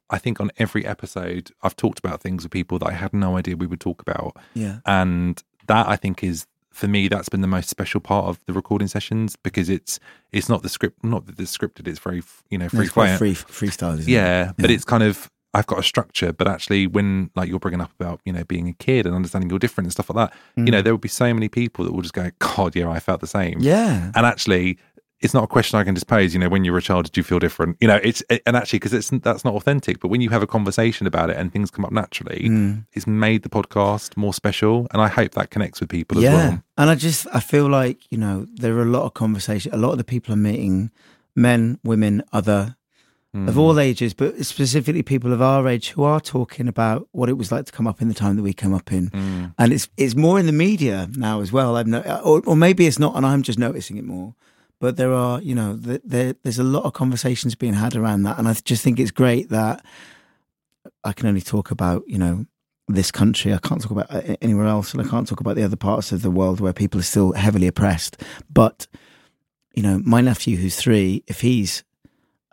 A: I think on every episode, I've talked about things with people that I had no idea we would talk about,
C: Yeah,
A: and that I think is for me that's been the most special part of the recording sessions because it's it's not the script, not that it's scripted. It's very you know free
C: it's free freestyle. Isn't it?
A: Yeah, but it's kind of I've got a structure, but actually, when like you're bringing up about you know being a kid and understanding you're different and stuff like that, you know, mm. there will be so many people that will just go, God, yeah, I felt the same.
C: Yeah.
A: And actually, it's not a question I can just pose. You know, when you were a child, did you feel different? You know, it's and actually because it's that's not authentic. But when you have a conversation about it and things come up naturally,
C: Mm.
A: it's made the podcast more special. And I hope that connects with people as
C: yeah.
A: well.
C: And I just I feel like, you know, there are a lot of conversation a lot of the people I'm meeting, men, women, other
A: Mm.
C: of all ages, but specifically people of our age who are talking about what it was like to come up in the time that we came up in.
A: Mm.
C: And it's it's more in the media now as well. I've no, or, or maybe it's not, and I'm just noticing it more. But there are, you know, th there, there's a lot of conversations being had around that, and I just think it's great that I can only talk about, you know, this country. I can't talk about uh, anywhere else, and I can't talk about the other parts of the world where people are still heavily oppressed. But you know, my nephew who's three, if he's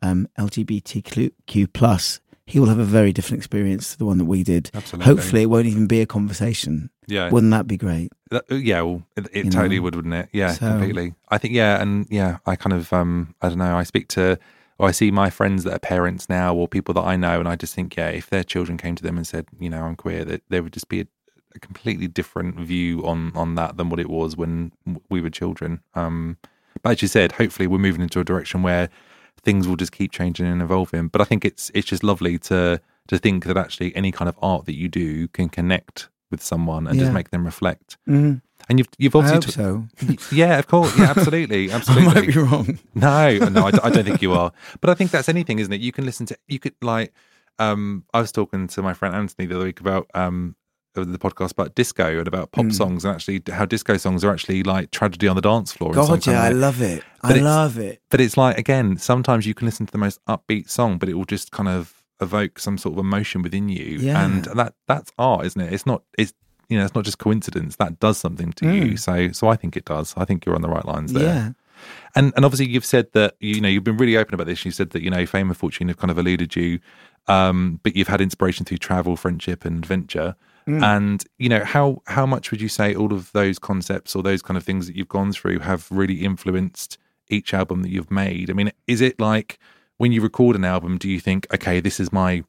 C: um, LGBTQ plus, he will have a very different experience to the one that we did.
A: Absolutely.
C: Hopefully, it won't even be a conversation.
A: Yeah.
C: Wouldn't that be great?
A: That- uh, yeah, well, it, it
C: You
A: totally
C: know?
A: would, wouldn't it? Yeah,
C: So-
A: completely. I think, yeah, and yeah, I kind of, um, I don't know, I speak to, or I see my friends that are parents now, or people that I know, and I just think, yeah, if their children came to them and said, you know, I'm queer, that there would just be a, a completely different view on on that than what it was when we were children. Um, but as you said, hopefully we're moving into a direction where things will just keep changing and evolving. But I think it's it's just lovely to to think that actually any kind of art that you do can connect with someone and just make them reflect.
C: Mm,
A: And you've you've
C: I
A: obviously
C: hope
A: t-
C: so.
A: yeah, of course, yeah, absolutely,
C: I
A: absolutely.
C: might be wrong.
A: No, no, I, d- I don't think you are. But I think that's anything, isn't it? You can listen to, you could like, um, I was talking to my friend Anthony the other week about um of the podcast about disco and about pop
C: Mm.
A: songs and actually how disco songs are actually like tragedy on the dance floor.
C: God, yeah, I love it.
A: But
C: I love it.
A: But it's like again, sometimes you can listen to the most upbeat song, but it will just kind of evoke some sort of emotion within you,
C: Yeah.
A: and that that's art, isn't it? It's not. It's you know, it's not just coincidence. That does something to you.
C: Mm.
A: So, so I think it does. I think you're on the right lines there.
C: Yeah.
A: And and obviously you've said that you know you've been really open about this. You said that you know fame and fortune have kind of eluded you, um, but you've had inspiration through travel, friendship, and adventure.
C: Mm.
A: And you know how how much would you say all of those concepts or those kind of things that you've gone through have really influenced each album that you've made? I mean, is it like when you record an album, do you think, okay, this is my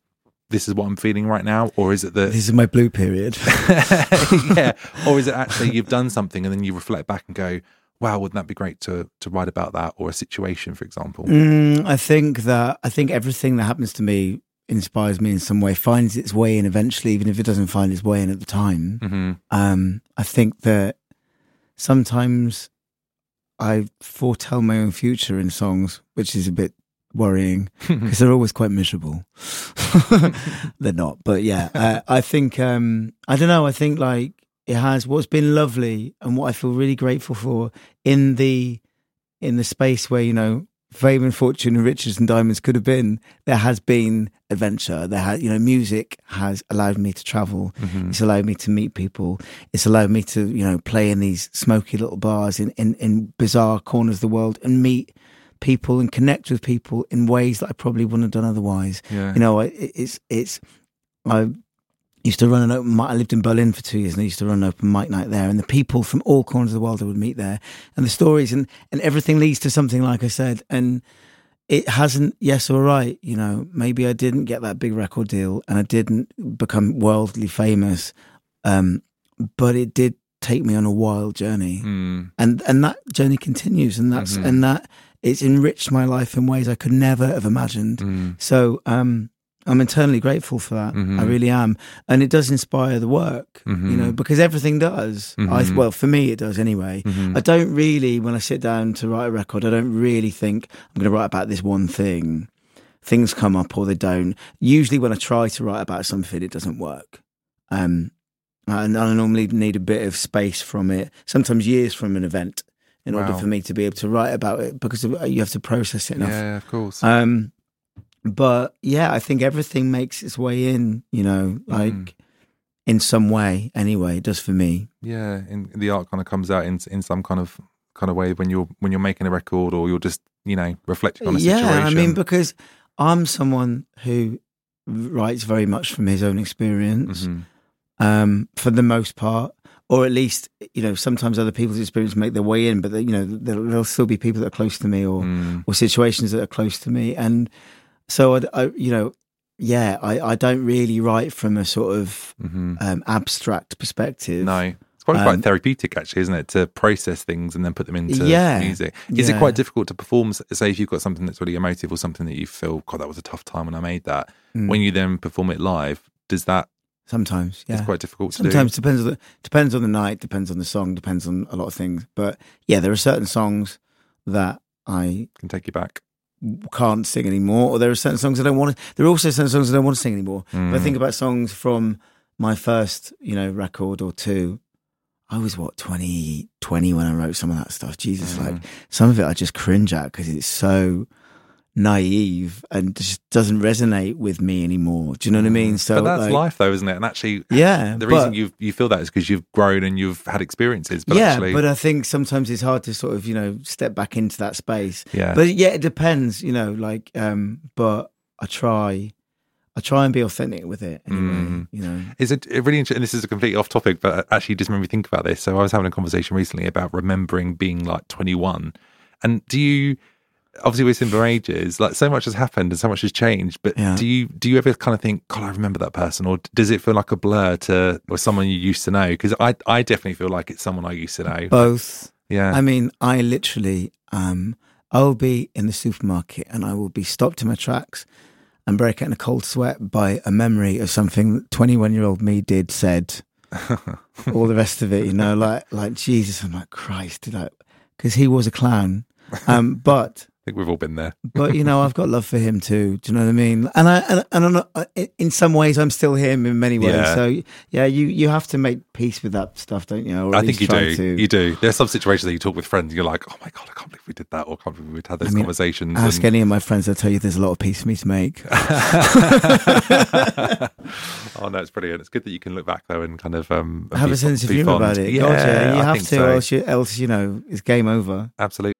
A: this is what I'm feeling right now, or is it that
C: This is my blue period.
A: yeah, or is it actually you've done something and then you reflect back and go, wow, wouldn't that be great to to write about that or a situation, for example?
C: Mm, I think that I think everything that happens to me inspires me in some way, finds its way in eventually, even if it doesn't find its way in at the time.
A: hmm
C: Um, I think that sometimes I foretell my own future in songs, which is a bit worrying because they're always quite miserable. they're not, but yeah, uh, I think um, I don't know. I think like it has what's been lovely and what I feel really grateful for in the in the space where you know fame and fortune and riches and diamonds could have been. There has been adventure. There has you know music has allowed me to travel.
A: Mm-hmm.
C: It's allowed me to meet people. It's allowed me to, you know, play in these smoky little bars in, in, in bizarre corners of the world and meet people and connect with people in ways that I probably wouldn't have done otherwise.
A: Yeah.
C: You know, I- it's, it's, I used to run an open mic. I lived in Berlin for two years and I used to run an open mic night there and the people from all corners of the world I would meet there and the stories and, and everything leads to something, like I said. And, it hasn't yes or right you know maybe i didn't get that big record deal and i didn't become worldly famous um but it did take me on a wild journey
A: Mm.
C: and and that journey continues and that's
A: Mhm.
C: and that it's enriched my life in ways i could never have imagined
A: Mm.
C: so um i'm eternally grateful for that
A: Mhm.
C: i really am and it does inspire the work you
A: Mhm.
C: know because everything does i
A: Mhm.
C: well for me it does anyway
A: Mhm.
C: I don't really, when I sit down to write a record, I don't really think I'm going to write about this one thing. Things come up or they don't. Usually, when I try to write about something, it doesn't work. Um, and I normally need a bit of space from it, sometimes years from an event, in order for me to be able to write about it because you have to process it enough.
A: Yeah, of course.
C: Um, but yeah, I think everything makes its way in, you know, like
A: Mhm.
C: in some way, anyway, it does for me.
A: yeah, and the art kind of comes out in in some kind of kind of way when you're when you're making a record or you're just you know reflecting on a
C: yeah,
A: situation.
C: Yeah, I mean, because I'm someone who writes very much from his own experience,
A: Mhm.
C: um, for the most part, or at least you know sometimes other people's experience make their way in, but they, you know there'll, there'll still be people that are close to me or
A: Mm.
C: or situations that are close to me, and so I, I you know yeah, I, I don't really write from a sort of um, abstract perspective.
A: Mm-hmm. No. It's probably quite
C: Um,
A: therapeutic, actually, isn't it? To process things and then put them into
C: Yeah.
A: music. Is it quite difficult to perform? Say, if you've got something that's really emotive or something that you feel, God, that was a tough time when I made that.
C: Mm.
A: When you then perform it live, does that?
C: Sometimes, yeah.
A: It's quite difficult to
C: Sometimes
A: do.
C: depends on the depends on the night, depends on the song, depends on a lot of things. But yeah, there are certain songs that I
A: Can take you back.
C: Can't sing anymore, or there are certain songs I don't want to. There are also certain songs I don't want to sing anymore. If I
A: Mm.
C: think about songs from my first, you know, record or two, I was what 20, 20 when I wrote some of that stuff. Jesus,
A: Mm.
C: like some of it I just cringe at because it's so naive and just doesn't resonate with me anymore. Do you know what I mean? So,
A: Mm. but that's
C: like,
A: life, though, isn't it? And actually,
C: Yeah,
A: the reason you you feel that is because you've grown and you've had experiences. But
C: yeah,
A: actually,
C: but I think sometimes it's hard to sort of you know step back into that space.
A: Yeah.
C: but yeah, it depends. You know, like, um, but I try, I try and be authentic with it anyway.
A: Mm.
C: You know,
A: Is it it really interesting? This is a completely off topic, but actually just made me think about this. So I was having a conversation recently about remembering being like 21. And do you, obviously we're similar ages, like so much has happened and so much has changed, but
C: Yeah.
A: do you, do you ever kind of think, God, I remember that person? Or does it feel like a blur to, or someone you used to know? Because I, I definitely feel like it's someone I used to know.
C: both.
A: yeah.
C: I mean, I literally, um, I will be in the supermarket and I will be stopped in my tracks and break out in a cold sweat by a memory of something twenty-one-year-old me did, said, all the rest of it. You know, like like Jesus, I'm like Christ, like because he was a clown. Um, but
A: think we've all been there.
C: but you know, I've got love for him too. Do you know what I mean? And I and, and I'm not, in some ways, I'm still him in many ways.
A: Yeah.
C: So yeah, you you have to make peace with that stuff, don't you? Or
A: I think you do.
C: To.
A: You do. There's some situations that you talk with friends and you're like, oh my God, I can't believe we did that. Or I can't believe we'd had those
C: I mean,
A: conversations.
C: Ask
A: and-
C: any of my friends; they'll tell you there's a lot of peace for me to make.
A: oh no, it's brilliant. It's good that you can look back though and kind of um
C: have a sense of humor about it.
A: Yeah,
C: God, yeah, you
A: I
C: have to,
A: so.
C: else, you, else you know it's game over.
A: Absolutely.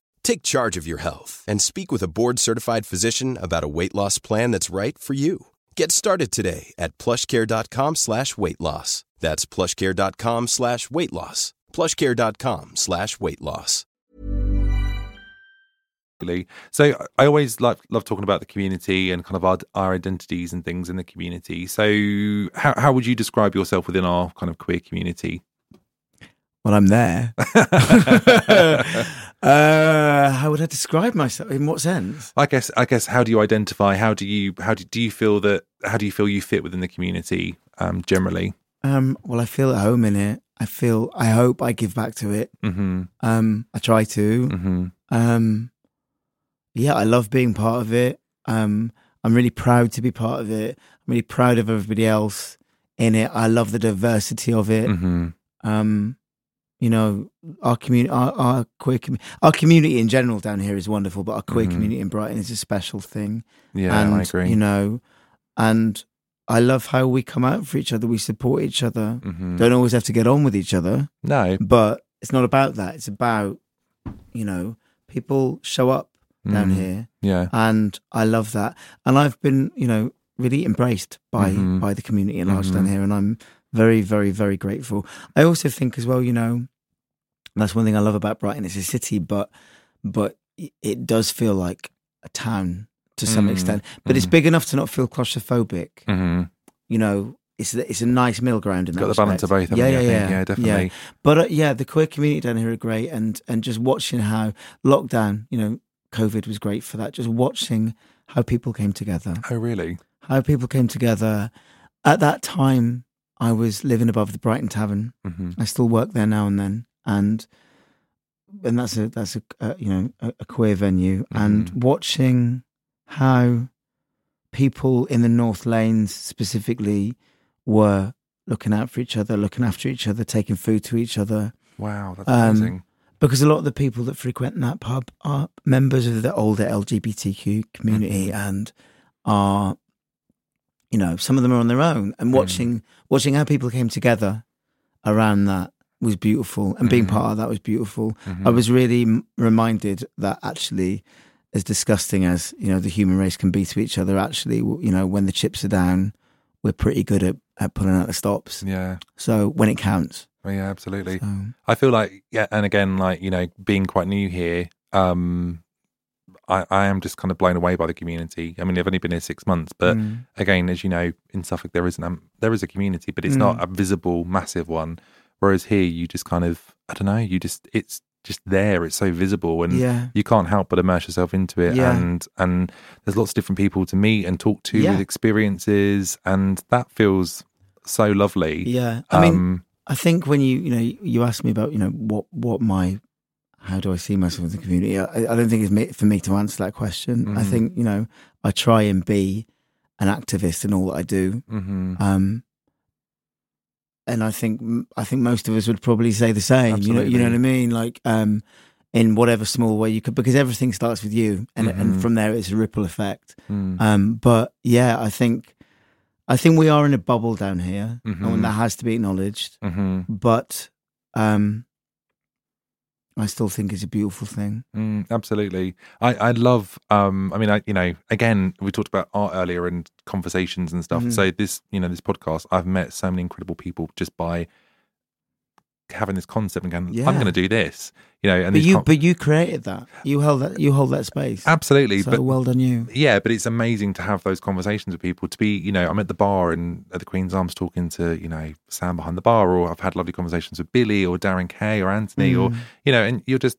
D: Take charge of your health and speak with a board-certified physician about a weight loss plan that's right for you. Get started today at plushcare.com slash weight loss. That's plushcare.com slash weight loss. plushcare.com slash weight loss.
A: Absolutely. So I always like love talking about the community and kind of our, our identities and things in the community. So how how would you describe yourself within our kind of queer community?
C: Well, I'm there. uh, how would I describe myself? In what sense?
A: I guess I guess how do you identify? How do you how do, do you feel that how do you feel you fit within the community um, generally?
C: Um, well, I feel at home in it. I feel. I hope I give back to it.
A: Mm-hmm.
C: Um, I try to.
A: Mm-hmm.
C: Um, yeah, I love being part of it. Um, I'm really proud to be part of it. I'm really proud of everybody else in it. I love the diversity of it.
A: Mm-hmm.
C: Um, you know, our community, our, our queer community, our community in general down here is wonderful, but our queer
A: Mhm.
C: community in Brighton is a special thing.
A: Yeah,
C: and,
A: I agree.
C: You know, and I love how we come out for each other. We support each other.
A: Mhm.
C: Don't always have to get on with each other,
A: No.
C: but it's not about that. It's about, you know, people show up down
A: Mm.
C: here
A: Yeah.
C: and I love that. And I've been, you know, really embraced by
A: Mhm.
C: by the community at large down
A: Mhm.
C: here, and I'm very, very, very grateful. I also think as well, you know, that's one thing I love about Brighton. It's a city, but but it does feel like a town to some
A: Mm.
C: extent. But it's
A: Mm.
C: big enough to not feel claustrophobic.
A: Mm-hmm.
C: You know, it's it's a nice middle ground in that
A: Got the balance of both.
C: Yeah,
A: you,
C: yeah,
A: I think?
C: yeah,
A: yeah, definitely.
C: But uh, yeah, the queer community down here are great, and and just watching how lockdown, you know, COVID was great for that. Just watching how people came together,
A: Oh, really?
C: how people came together. At that time, I was living above the Brighton Tavern.
A: Mm-hmm.
C: I still work there now and then, and and that's a that's a, uh you know a, a queer venue. And
A: Mhm.
C: watching how people in the North Lanes specifically were looking out for each other, looking after each other, taking food to each other.
A: Wow, that's
C: Um,
A: amazing.
C: Because a lot of the people that frequent that pub are members of the older LGBTQ community
A: Mhm.
C: and are, you know, some of them are on their own. And
A: Mm.
C: watching watching how people came together around that was beautiful, and being
A: Mhm.
C: part of that was beautiful.
A: Mhm.
C: I was really m- reminded that actually, as disgusting as you know the human race can be to each other, actually, you know, when the chips are down, we're pretty good at, at pulling out the stops.
A: Yeah.
C: So when it counts,
A: Oh, yeah, absolutely.
C: so,
A: I feel like yeah, and again, like you know, being quite new here, um, I, I am just kind of blown away by the community. I mean, I've only been here six months, but
C: mm,
A: again, as you know, in Suffolk there isn't um, there is a community, but it's
C: Mm.
A: not a visible, massive one. Whereas here, you just kind of I don't know, you just it's just there. It's so visible, and
C: yeah,
A: you can't help but immerse yourself into it.
C: Yeah.
A: And and there's lots of different people to meet and talk to
C: Yeah.
A: with experiences, and that feels so lovely.
C: yeah. I mean,
A: um,
C: I think when you you know you asked me about you know what what my how do I see myself in the community? I, I don't think it's for me to answer that question. I
A: Mhm.
C: think you know I try and be an activist in all that I do.
A: mhm.
C: Um, and I think I think most of us would probably say the same. You know, you know what I mean? Like, um, in whatever small way you could, because everything starts with you, and
A: Mhm.
C: and from there it's a ripple effect.
A: Mm.
C: Um, but yeah, I think I think we are in a bubble down here,
A: Mhm.
C: and that has to be acknowledged.
A: hmm
C: But um, I still think it's a beautiful thing.
A: Mm, absolutely. I, I love, um, I mean, I, you know, again, we talked about art earlier and conversations and stuff.
C: Mhm.
A: So this, you know, this podcast, I've met so many incredible people just by having this concept and going, I'm going to do this, you know, and
C: but you
A: con-
C: but you created that. You held that. You hold that space.
A: absolutely.
C: So
A: but
C: well done, you.
A: yeah, but it's amazing to have those conversations with people. To be, you know, I'm at the bar and at the Queen's Arms talking to, you know, Sam behind the bar, or I've had lovely conversations with Billy or Darren Kay or Anthony, or
C: Mm.
A: you know, and you're just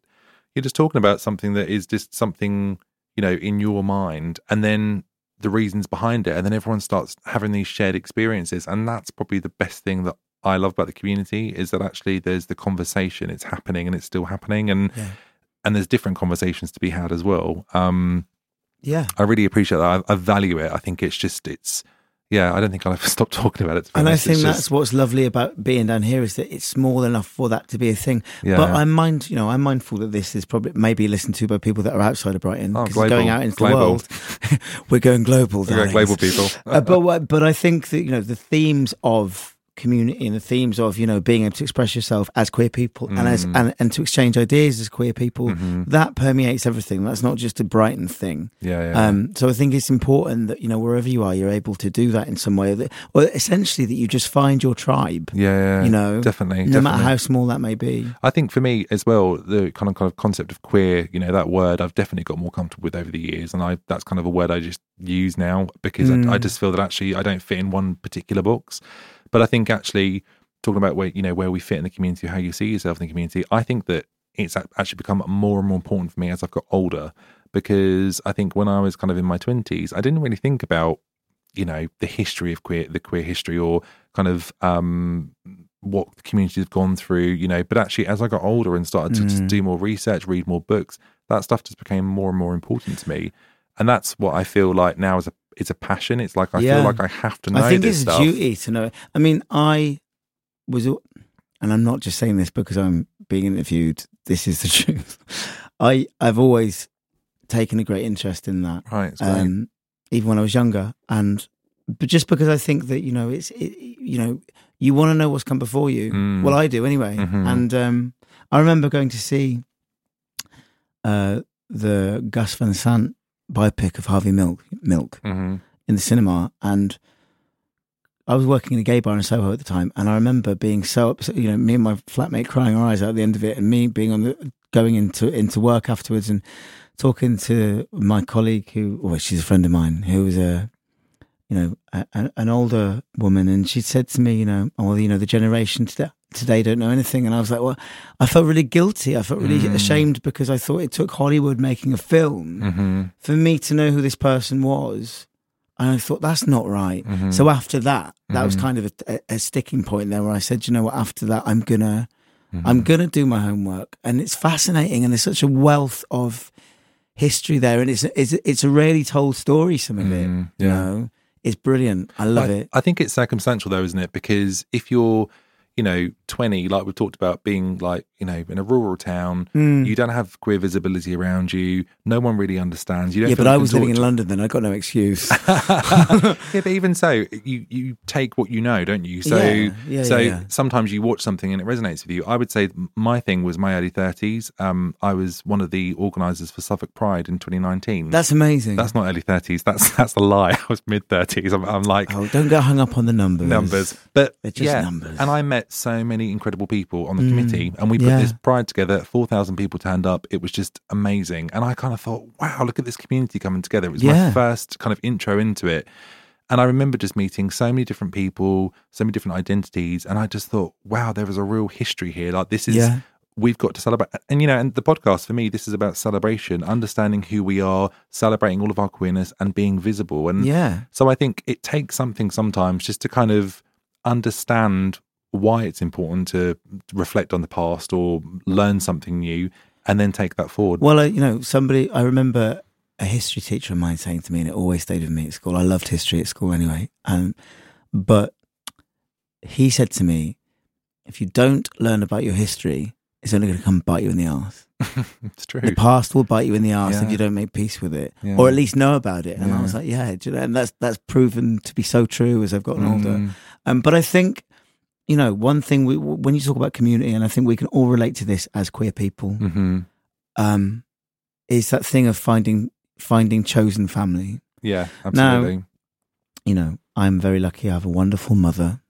A: you're just talking about something that is just something you know in your mind, and then the reasons behind it, and then everyone starts having these shared experiences, and that's probably the best thing that I love about the community is that actually there's the conversation, it's happening, and it's still happening, and
C: Yeah.
A: and there's different conversations to be had as well. Um,
C: Yeah.
A: I really appreciate that. I, I value it. I think it's just it's yeah. I don't think I'll ever stop talking about it.
C: And I think
A: It's
C: that's
A: just-
C: what's lovely about being down here is that it's small enough for that to be a thing.
A: yeah.
C: But I'm mind, you know, I'm mindful that this is probably maybe listened to by people that are outside of Brighton
A: Oh,
C: because it's going out into
A: global.
C: the world. We're going global,
A: We're going global people.
C: uh, but but I think that you know the themes of community and the themes of you know being able to express yourself as queer people and as
A: Mm.
C: and, and to exchange ideas as queer people
A: Mhm.
C: that permeates everything that's not just a brighton thing
A: Yeah, yeah.
C: um, so I think it's important that you know wherever you are, you're able to do that in some way, that, or essentially that you just find your tribe.
A: yeah, yeah,
C: you know,
A: definitely.
C: no matter how small that may be.
A: I think for me as well, the kind of kind of concept of queer, you know, that word I've definitely got more comfortable with over the years, and I that's kind of a word I just use now because I, I
C: Mm.
A: just feel that actually I don't fit in one particular box. But I think actually talking about where you know where we fit in the community, how you see yourself in the community, I think that it's actually become more and more important for me as I've got older. Because I think when I was kind of in my twenties, I didn't really think about you know the history of queer the queer history or kind of um what the communities have gone through you know. But actually as i got older and started to, to
C: Mm.
A: do more research read more books that stuff just became more and more important to me. And that's what i feel like now as a it's a passion it's like i
C: Yeah.
A: feel like i have to know
C: I think it's
A: stuff
C: a duty to know. I mean, I was, and I'm not just saying this because I'm being interviewed. This is the truth. I I've always taken a great interest in that.
A: right
C: um, even when I was younger, and but just because I think that you know it's it, you know you want to know what's come before you.
A: Mm.
C: Well, I do anyway,
A: Mhm.
C: and um, I remember going to see uh, the Gus Van Sant biopic of Harvey Milk Milk
A: Mhm.
C: in the cinema, and I was working in a gay bar in Soho at the time, and I remember being so upset. You know, me and my flatmate crying our eyes out at the end of it, and me being on the going into into work afterwards and talking to my colleague who, well, she's a friend of mine who was a, you know, a, a- an older woman, and she said to me, you know, oh, well, you know, the generation today. Today don't know anything, and I was like, "Well, I felt really guilty. I felt really
A: Mm.
C: ashamed because I thought it took Hollywood making a film
A: Mhm.
C: for me to know who this person was. And I thought that's not right.
A: Mhm.
C: So after that, that was
A: Mhm.
C: kind of a, a, a sticking point there where I said, you know what? After that, I'm gonna,
A: Mhm.
C: I'm gonna do my homework, and it's fascinating, and there's such a wealth of history there, and it's it's it's a really told story. Some of it,
A: Mm,
C: you
A: yeah.
C: know, it's brilliant. I love
A: I,
C: it.
A: I think it's circumstantial though, isn't it? Because if you're, you know, 20, like we've talked about being like, you know, in a rural town,
C: Mm.
A: you don't have queer visibility around you. No one really understands. You don't
C: Yeah, but I was living in London then. I got no excuse.
A: yeah, but even so, you you take what you know, don't you? So
C: Yeah, yeah,
A: so
C: yeah,
A: sometimes you watch something and it resonates with you. I would say my thing was my early thirties. Um, I was one of the organisers for Suffolk Pride in 2019.
C: That's amazing.
A: that's not early thirties. That's that's a lie. I was mid thirties. I'm, I'm like
C: oh, don't get hung up on the numbers.
A: numbers, but
C: They're just
A: yeah,
C: numbers.
A: and I met so many incredible people on the
C: Mm,
A: committee, and we put
C: yeah.
A: this pride together. Four thousand people turned up. It was just amazing, and I kind of thought, wow, look at this community coming together. It was
C: Yeah.
A: my first kind of intro into it. And I remember just meeting so many different people, so many different identities, and I just thought, wow, there is a real history here. Like this is
C: Yeah.
A: we've got to celebrate. And you know, and the podcast for me, this is about celebration, understanding who we are, celebrating all of our queerness, and being visible. And
C: Yeah.
A: so I think it takes something sometimes just to kind of understand why it's important to reflect on the past or learn something new, and then take that forward.
C: Well, uh, you know, somebody, I remember a history teacher of mine saying to me, and it always stayed with me at school. I loved history at school anyway. Um, but he said to me, if you don't learn about your history, it's only going to come bite you in the arse.
A: it's true.
C: The past will bite you in the arse if you don't make peace with it,
A: Yeah.
C: or at least know about it. And I was like, yeah, do you know, and that's that's proven to be so true as I've gotten older.
A: Mm.
C: Um, but I think, you know, one thing we, when you talk about community, and I think we can all relate to this as queer people,
A: hmm
C: um, is that thing of finding finding chosen family.
A: Yeah, absolutely.
C: You know, I'm very lucky. I have a wonderful mother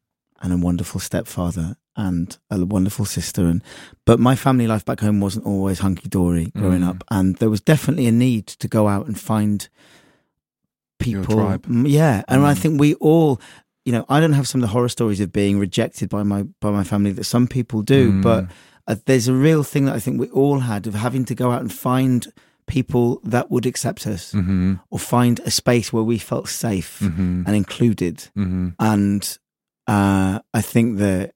C: and a wonderful stepfather and a wonderful sister. And but my family life back home wasn't always hunky dory growing
A: Mm.
C: up, and there was definitely a need to go out and find people.
A: tribe.
C: Mm, Yeah, and I
A: Mm.
C: think we all. You know, I don't have some of the horror stories of being rejected by my by my family that some people do,
A: Mm.
C: but uh, there's a real thing that I think we all had of having to go out and find people that would accept us
A: hmm
C: or find a space where we felt safe
A: hmm
C: and included.
A: hmm
C: And uh, I think that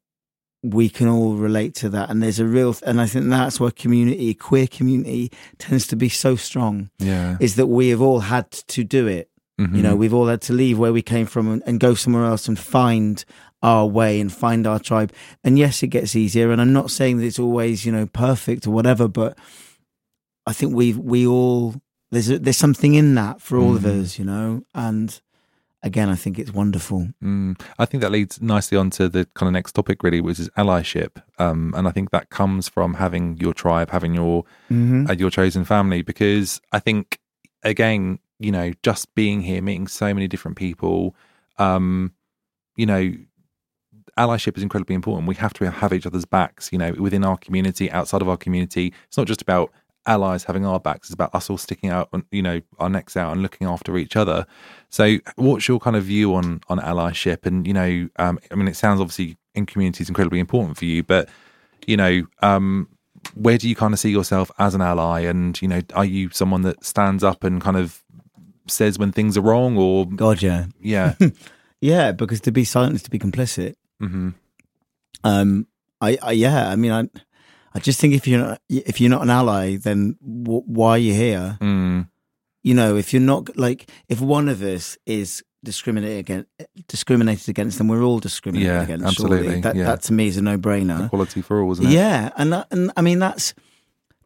C: we can all relate to that. And there's a real, and I think that's where community, queer community, tends to be so strong.
A: Yeah.
C: Is that we have all had to do it. You know,
A: Mhm.
C: we've all had to leave where we came from and, and go somewhere else and find our way and find our tribe. And yes, it gets easier. And I'm not saying that it's always, you know, perfect or whatever, but I think we we all there's a, there's something in that for all of
A: Mhm.
C: us, you know. And again, I think it's wonderful.
A: Mm. I think that leads nicely on to the kind of next topic, really, which is allyship. Um, and I think that comes from having your tribe, having your
C: Mm-hmm.
A: uh, your chosen family, because I think again, you know, just being here, meeting so many different people, um, you know, allyship is incredibly important. We have to have each other's backs, you know, within our community, outside of our community. It's not just about allies having our backs; it's about us all sticking out, you know, our necks out and looking after each other. So, what's your kind of view on on allyship? And you know, um, I mean, it sounds obviously in community is incredibly important for you, but you know, um, where do you kind of see yourself as an ally? And you know, are you someone that stands up and kind of says when things are wrong, or
C: God, yeah,
A: yeah,
C: yeah, because to be silent is to be complicit.
A: hmm
C: Um, I, I yeah, I mean, I, I just think if you're not, if you're not an ally, then w- why are you here?
A: mm,
C: You know, if you're not like, if one of us is discriminated against, discriminated against, then we're all discriminated
A: Yeah,
C: against.
A: absolutely,
C: surely. That,
A: yeah.
C: that to me is a no-brainer.
A: equality for all, isn't it?
C: Yeah, and that, and I mean that's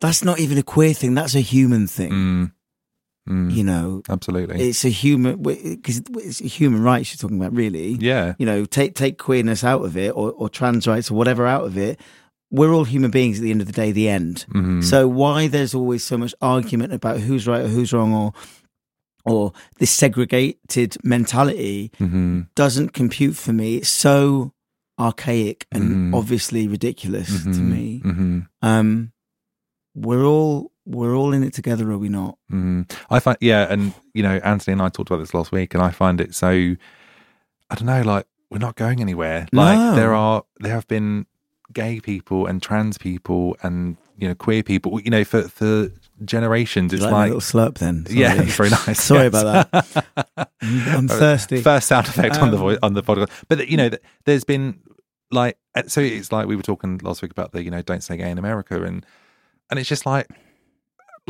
C: that's not even a queer thing. That's a human thing.
A: Mm, mm,
C: You know,
A: absolutely.
C: it's a human because it's a human rights you're talking about, really.
A: yeah,
C: You know, take take queerness out of it, or, or trans rights, or whatever out of it. We're all human beings at the end of the day. The end.
A: Mhm.
C: So why there's always so much argument about who's right or who's wrong, or or this segregated mentality
A: hmm
C: doesn't compute for me. It's so archaic and
A: Mhm.
C: obviously ridiculous to me.
A: hmm
C: Um, we're all we're all in it together, are we not?
A: Mm. I find, yeah, and you know, Anthony and I talked about this last week, and I find it so. I don't know, like we're not going anywhere. Like
C: No.
A: there are, there have been gay people and trans people and you know queer people. You know, for for generations, it's
C: Like,
A: like,
C: a little slurp then. Sorry.
A: yeah, it's very nice.
C: Sorry
A: yes.
C: about that. I'm thirsty.
A: First sound effect on the
C: Um,
A: voice on the podcast, but you know, there's been like so it's like we were talking last week about the you know don't say gay in America and and it's just like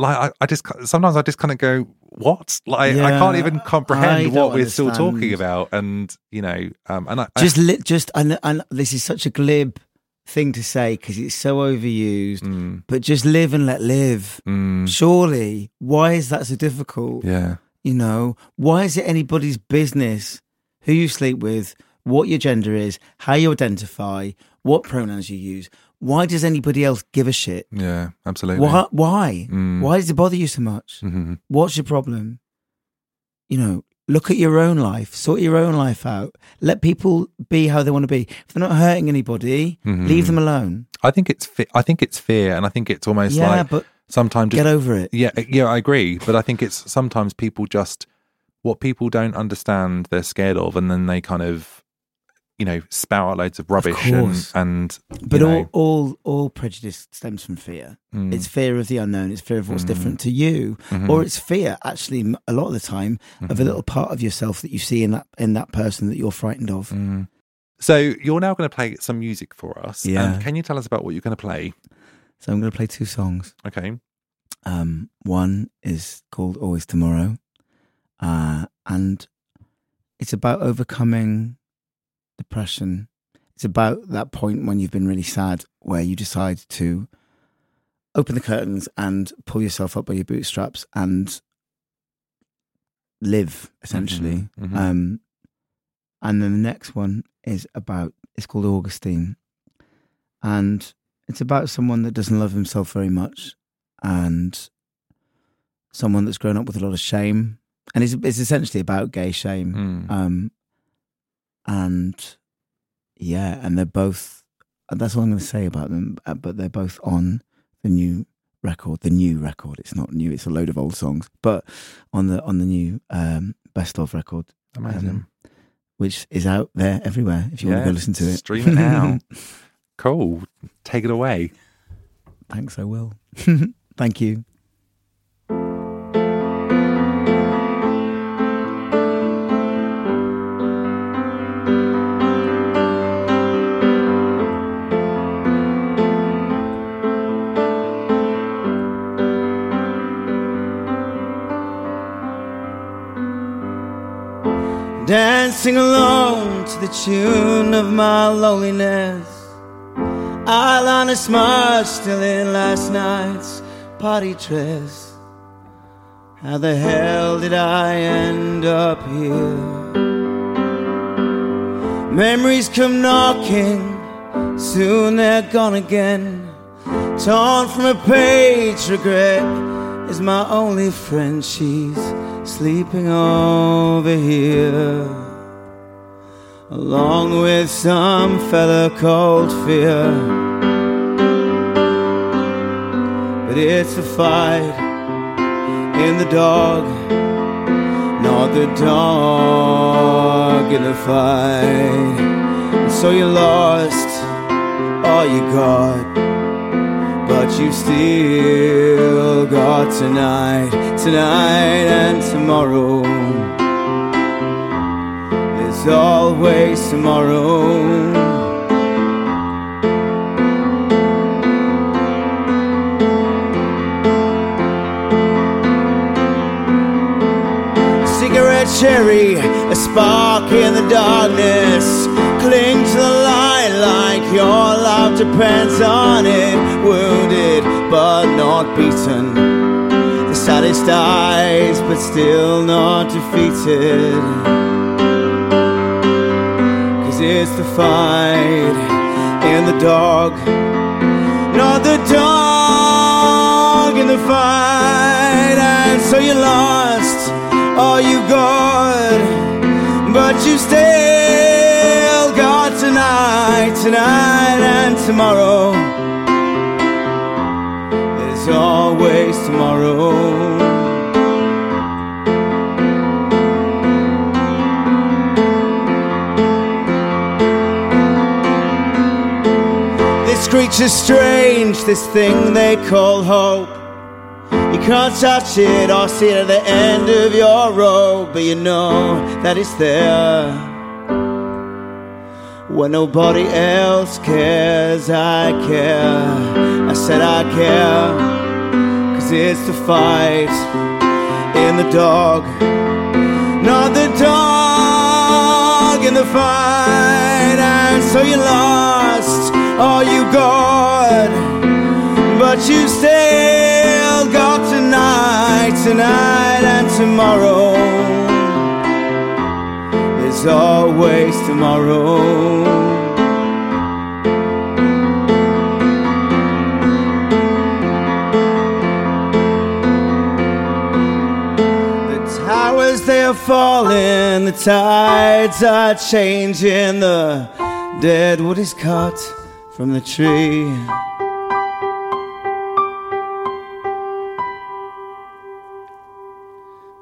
A: like I, I just sometimes I just kind of go what like I can't even comprehend what we're still talking about and you know um and I
C: Just li- just and, and this is such a glib thing to say because it's so overused.
A: Mm,
C: But just live and let live.
A: mm,
C: Surely, why is that so difficult?
A: yeah
C: You know, why is it anybody's business who you sleep with, what your gender is, how you identify, what pronouns you use? Why does anybody else give a shit?
A: yeah absolutely
C: Why? Why?
A: Mm.
C: Why does it bother you so much?
A: Mhm.
C: What's your problem? You know, look at your own life, sort your own life out. Let people be how they want to be. If they're not hurting anybody,
A: Mhm.
C: leave them alone.
A: I think it's fe- I think it's fear and I think it's almost
C: yeah,
A: like
C: but
A: sometimes
C: get over it.
A: Yeah, yeah, I agree. But I think it's sometimes people just what people don't understand, they're scared of, and then they kind of, you know, spout out loads of rubbish and
C: course.
A: and. you
C: But
A: know,
C: all, all, all prejudice stems from fear.
A: mm,
C: It's fear of the unknown. It's fear of what's
A: Mm.
C: different to you,
A: mhm,
C: or it's fear, actually, a lot of the time, of a
A: mhm,
C: little part of yourself that you see in that in that person that you're frightened of.
A: mm. So you're now going to play some music for us.
C: Yeah.
A: And can you tell us about what you're going to play?
C: So I'm going to play two songs.
A: Okay.
C: Um, one is called Always Tomorrow, uh, and it's about overcoming depression. It's about that point when you've been really sad, where you decide to open the curtains and pull yourself up by your bootstraps and live, essentially.
A: Mhm, mhm.
C: Um, and then the next one is about, it's called Augustine. And it's about someone that doesn't love himself very much and someone that's grown up with a lot of shame. And it's, it's essentially about gay shame.
A: Mm.
C: Um, and yeah, and they're both, that's all I'm going to say about them, uh, but they're both on the new record, the new record. It's not new, it's a load of old songs, but on the, on the new, um, best of record,
A: Amazing.
C: um, which is out there everywhere if you want to go listen to it.
A: Stream it now. cool. Take it away.
C: Thanks, I will. Thank you. Dancing alone to the tune of my loneliness. Smudge still in last night's party dress. How the hell did I end up here? Memories come knocking, soon they're gone again. Torn from a page, regret is my only friend. She's sleeping over here, along with some fella called fear. But it's a fight in the dog, not the dog in the fight. And so you lost all you got but you still got tonight, tonight and tomorrow. There's always tomorrow. Cigarette cherry, a spark in the darkness. Cling your love depends on it. Wounded but not beaten. The saddest eyes, but still not defeated. Cause it's the fight in the dog, not the dog in the fight. And so you lost all you got, but you got tonight, and tomorrow. There's always tomorrow. This creature's strange, this thing they call hope. You can't touch it or see it at the end of your rope, but you know that it's there. When nobody else cares, I care. I said I care, cause it's the fight in the dog, not the dog in the fight. And so you lost all you got, but you still got tonight, tonight and tomorrow. There's always tomorrow. The towers they are falling, the tides are changing, the dead wood is cut from the tree.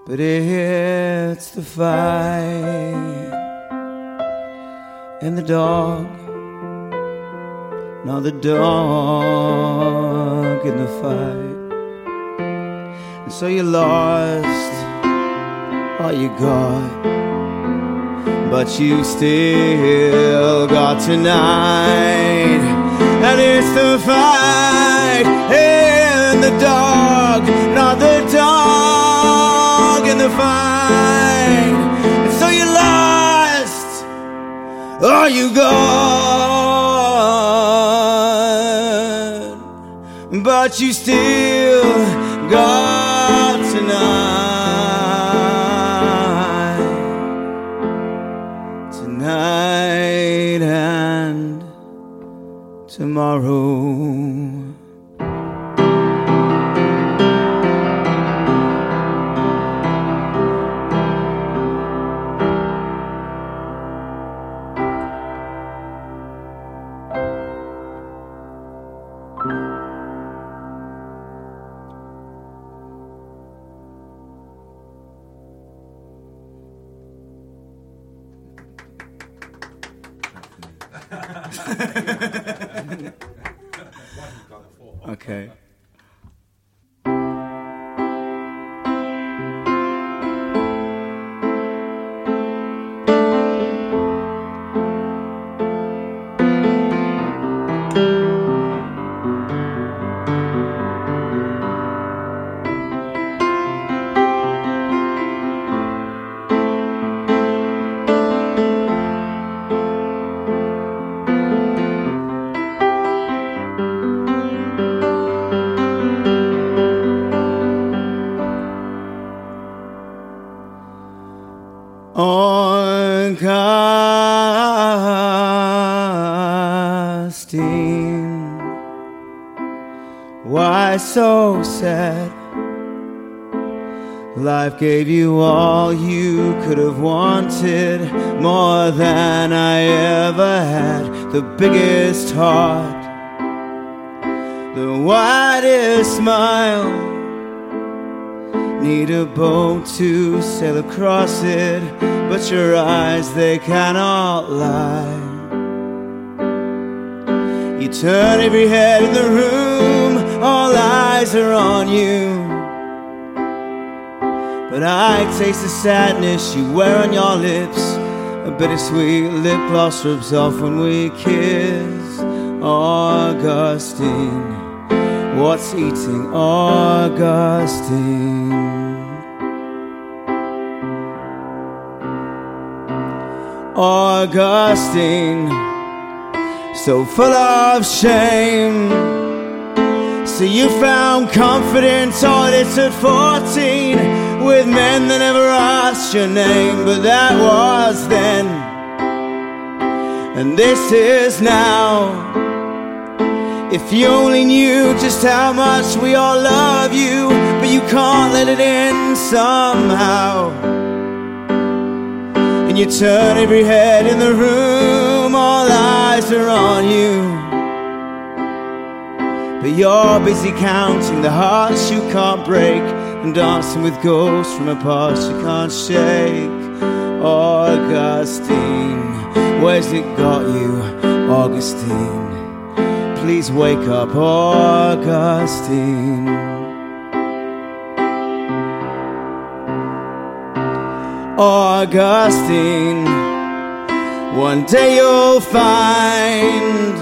C: But it's the fight and the dog, not the dog in the fight. And so you lost all you got, but you still got tonight. And it's the fight and the dog, not the dog in the fight. All you gone? but you still got tonight, tonight and tomorrow. Okay. on casting. Why so sad? Life gave you all you could have wanted, more than I ever had. The biggest heart, the widest smile. Need a boat to sail across it, but your eyes, they cannot lie. You turn every head in the room, all eyes are on you. But I taste the sadness you wear on your lips. A bittersweet lip gloss rubs off when we kiss. Augustine, what's eating Augustine? Augustine, so full of shame. So you found confidence at 14 with men that never asked your name, but that was then, and this is now. If you only knew just how much we all love you, but you can't let it in somehow. You turn every head in the room, all eyes are on you. But you're busy counting the hearts you can't break and dancing with ghosts from a past you can't shake. Augustine, where's it got you, Augustine? Please wake up, Augustine. Augustine, one day you'll find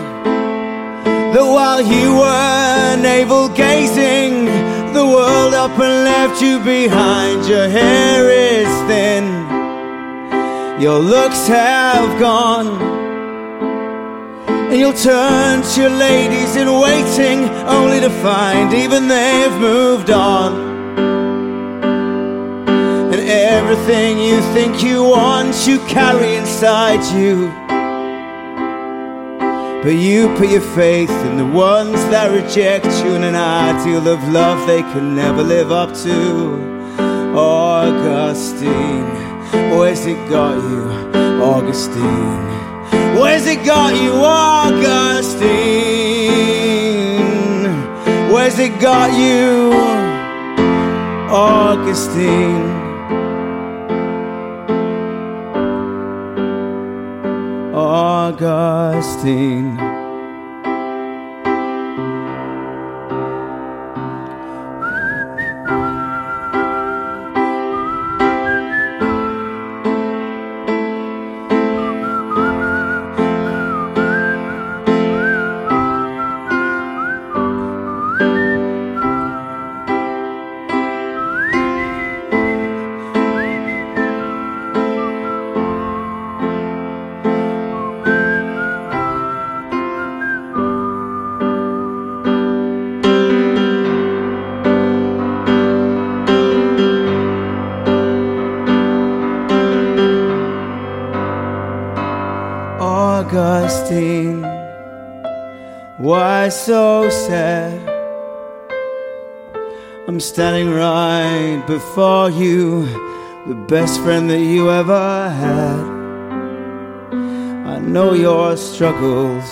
C: that while you were navel gazing, the world up and left you behind. Your hair is thin, your looks have gone. And you'll turn to your ladies in waiting, only to find even they've moved on. And everything you think you want, you carry inside you. But you put your faith in the ones that reject you in an ideal of love they can never live up to. Augustine, where's it got you, Augustine? Where's it got you, Augustine? Where's it got you? Augustine. Augustine, standing right before you, the best friend that you ever had. I know your struggles,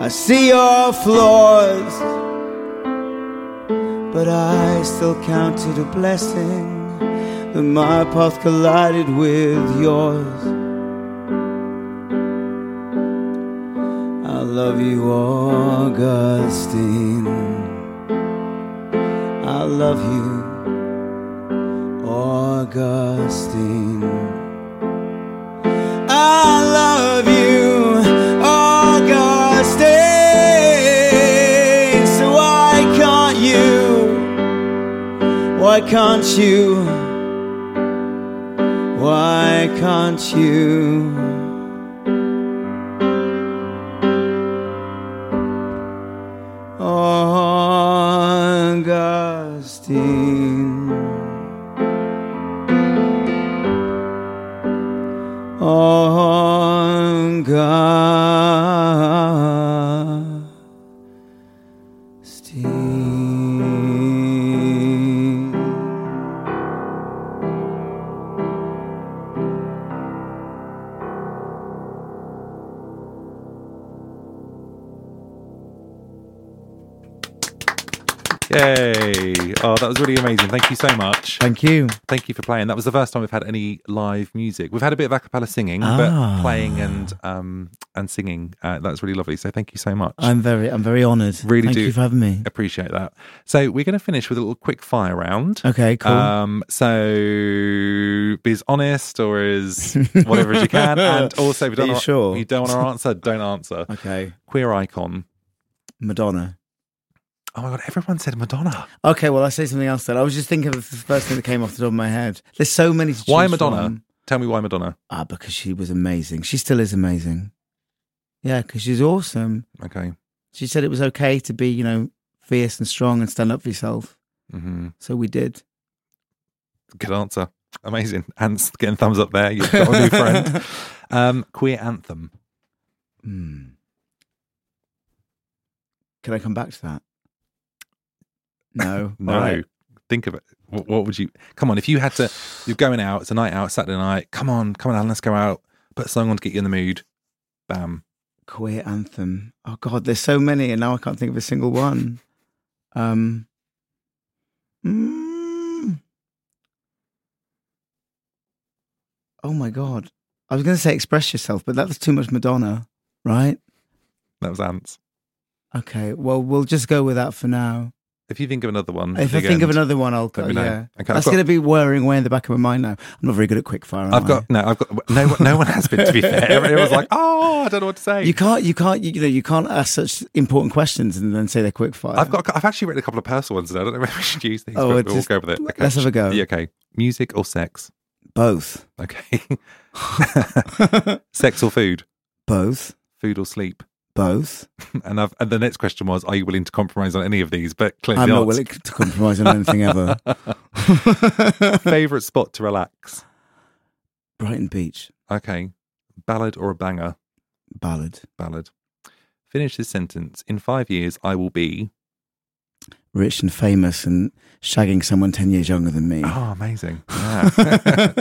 C: I see your flaws, but I still count it a blessing that my path collided with yours. I love you, Augustine. I love you, Augustine. I love you, Augustine. So why can't you? Why can't you? Why can't you?
A: Was really amazing. Thank you so much.
C: Thank you.
A: Thank you for playing. That was the first time we've had any live music. We've had a bit of a cappella singing,
C: Ah.
A: but playing and um and singing. Uh, that's really lovely. So thank you so much.
C: I'm very, I'm very honoured.
A: Really
C: Thank
A: do.
C: you for having me.
A: Appreciate that. So we're going to finish with a little quick fire round.
C: Okay, cool.
A: Um, so be as honest or as whatever as you can, and also if you
C: Are
A: don't,
C: you
A: want,
C: sure?
A: you don't want to answer, don't answer.
C: okay,
A: Queer icon.
C: Madonna.
A: Oh my god, everyone said Madonna.
C: Okay, well, I say something else then. I was just thinking of the first thing that came off the top of my head. There's so many.
A: Why Madonna?
C: from.
A: Tell me why Madonna.
C: Ah, because she was amazing. She still is amazing. Yeah, because she's awesome.
A: Okay.
C: She said it was okay to be, you know, fierce and strong and stand up for yourself.
A: hmm
C: So we did.
A: Good answer. Amazing. Ants getting thumbs up there. You've got a new friend. Um, queer anthem.
C: Hmm. Can I come back to that? No.
A: No.
C: Right.
A: Think of it. What, what would you? Come on. If you had to, you're going out. It's a night out. Saturday night. Come on. Come on, Alan. Let's go out. Put a song on to get you in the mood. Bam.
C: Queer anthem. Oh God, there's so many, and now I can't think of a single one. Um. mm. Oh my God, I was going to say express yourself, but that's too much Madonna, right?
A: That was ants.
C: Okay, well we'll just go with that for now.
A: If you think of another one,
C: If I think of another one, I'll go. Yeah,
A: Okay, I've
C: going to be whirring away in the back of my mind now. I'm not very good at quickfire.
A: I've
C: I?
A: got no. I've got no. one- No one has been. To be fair, everyone's like, "Oh, I don't know what to say."
C: You can't. You can't. You, know. You can't ask such important questions and then say they're quickfire.
A: I've got. I've actually written a couple of personal ones. Today. I don't know whether we should use these.
C: Oh,
A: but
C: well,
A: we'll
C: just-
A: go with it. Okay.
C: let's have a go.
A: Yeah, okay. Music or sex?
C: both.
A: Okay. sex or food?
C: Both.
A: Food or sleep?
C: Both.
A: And I've, and the next question was, are you willing to compromise on any of these? But clearly
C: I'm
A: not.
C: not willing to compromise on anything ever.
A: Favorite spot to relax?
C: Brighton Beach
A: Okay. Ballad or a banger?
C: ballad.
A: Ballad. Finish this sentence. In five years, I will be.
C: Rich and famous and shagging someone 10 years younger than me.
A: Oh, amazing. Yeah.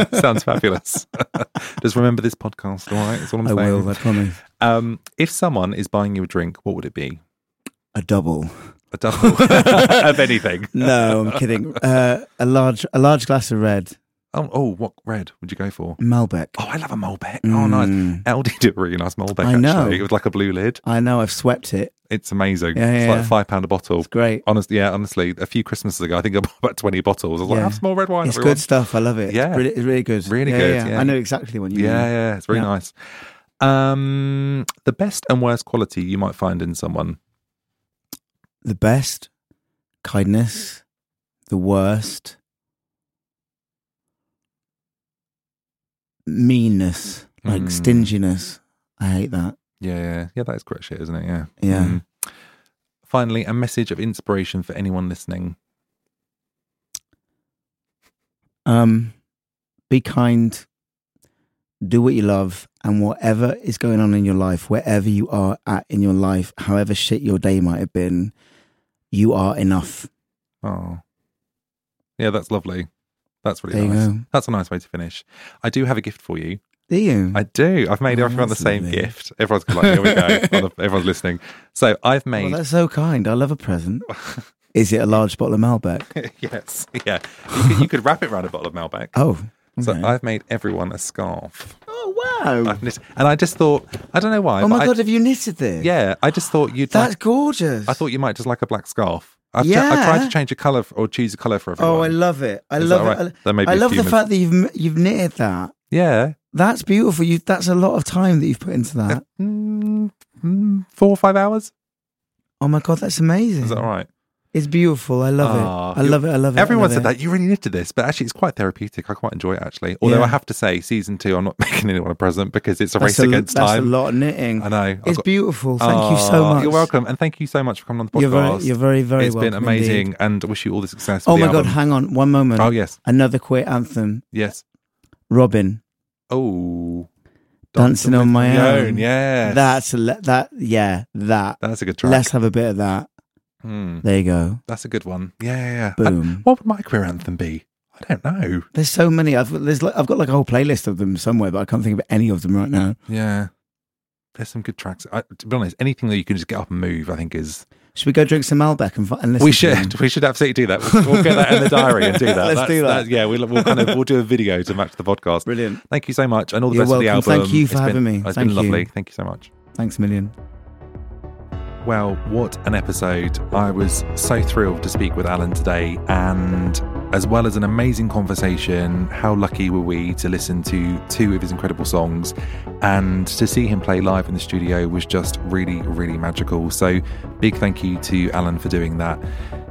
A: Sounds fabulous. Just remember this podcast, all right? That's all I'm
C: I
A: saying.
C: will, I promise.
A: Um, if someone is buying you a drink, what would it be?
C: A double.
A: A double of anything.
C: No, I'm kidding. Uh, a large a large glass of red.
A: Oh, oh, what red would you go for?
C: Malbec.
A: Oh, I love a Malbec. Oh, nice.
C: Mm.
A: Aldi did a really nice Malbec,
C: I
A: actually.
C: It
A: was like a blue lid.
C: I know, I've swept it.
A: It's amazing.
C: Yeah,
A: it's
C: yeah,
A: like
C: yeah.
A: five pound a bottle.
C: It's great.
A: Honestly, yeah, honestly, a few Christmases ago, I think I bought about 20 bottles. I was like,
C: Yeah.
A: have some more red wine,
C: It's
A: everyone.
C: good stuff. I love it.
A: Yeah.
C: It's really, it's really good.
A: Really good,
C: Yeah. I know exactly what you
A: Yeah,
C: mean.
A: yeah, yeah, it's very
C: Yeah.
A: nice. Um, the best and worst quality you might find in someone.
C: The best, kindness. The worst, meanness, like
A: Mm.
C: stinginess. I hate that.
A: Yeah, yeah, yeah, that is great shit, isn't it? Yeah.
C: Yeah.
A: Mm. Finally, a message of inspiration for anyone listening.
C: Um, be kind, do what you love, and whatever is going on in your life, wherever you are at in your life, however shit your day might have been, you are enough.
A: Oh, yeah, that's lovely. That's really
C: There you
A: nice.
C: go.
A: That's a nice way to finish. I do have a gift for you.
C: Do you?
A: I do. I've made
C: Oh,
A: everyone the same
C: lovely.
A: gift. Everyone's like, here we go. Everyone's listening. So I've
C: well,
A: made.
C: that's so kind. I love a present. Is it a large bottle of Malbec?
A: yes, yeah. You could, you could wrap it around a bottle of Malbec.
C: Oh,
A: So. I've made everyone a scarf.
C: oh wow!
A: I've knit, and I just thought, I don't know why.
C: oh my
A: I-
C: god, have you knitted this?
A: yeah, I just thought you'd.
C: that's
A: like,
C: gorgeous.
A: I thought you might just like a black scarf. I've t- I tried to change a color or choose a color for everyone.
C: Oh, I love it. I
A: Is
C: love
A: that
C: it.
A: right? There may be
C: I love the fact that you've you've knitted that.
A: Yeah,
C: That's beautiful. You that's a lot of time that you've put into that.
A: mm, mm, four or five hours.
C: Oh my god, that's amazing.
A: Is that right?
C: It's beautiful. I love it. I love it. I love it.
A: Everyone
C: love
A: said
C: it.
A: that you really knitted this, but actually, it's quite therapeutic. I quite enjoy it actually. Although
C: Yeah.
A: I have to say, season two, I'm not making anyone a present because it's a
C: That's
A: race against
C: that's
A: time.
C: a lot of knitting.
A: I know.
C: It's
A: got-
C: beautiful. Thank you so much.
A: You're welcome, and thank you so much for coming on the podcast.
C: You're very, you're very, very
A: It's been amazing,
C: indeed.
A: and wish you all the success.
C: Oh my god,
A: album.
C: hang on one moment.
A: Oh yes,
C: Another queer anthem.
A: yes.
C: Robyn,
A: Oh,
C: dancing on my
A: own.
C: own.
A: Yes,
C: That's le- that. Yeah, that.
A: that's a good track.
C: Let's have a bit of that.
A: Hmm,
C: There you go.
A: that's a good one. Yeah, yeah. yeah.
C: Boom.
A: what would my queer anthem be? I don't know.
C: There's so many. I've there's like, I've got like a whole playlist of them somewhere, but I can't think of any of them right now.
A: Yeah, there's some good tracks. I, to be honest, anything that you can just get up and move, I think is
C: Should we go drink some Malbec and, and listen
A: We
C: to
A: should. We should absolutely do that. We'll get that in the diary and do that.
C: Let's do that.
A: yeah, we'll, we'll kind of we'll do a video to match the podcast.
C: Brilliant.
A: Thank you so much, and all the
C: You're
A: best for the
C: welcome.
A: album.
C: Thank you for
A: It's been-
C: having me.
A: It's
C: Thank
A: been lovely. Thank you so much.
C: Thanks a million.
A: Well, what an episode. I was so thrilled to speak with Alan today, and as well as an amazing conversation, how lucky were we to listen to two of his incredible songs and to see him play live in the studio was just really, really magical. So, big thank you to Alan for doing that.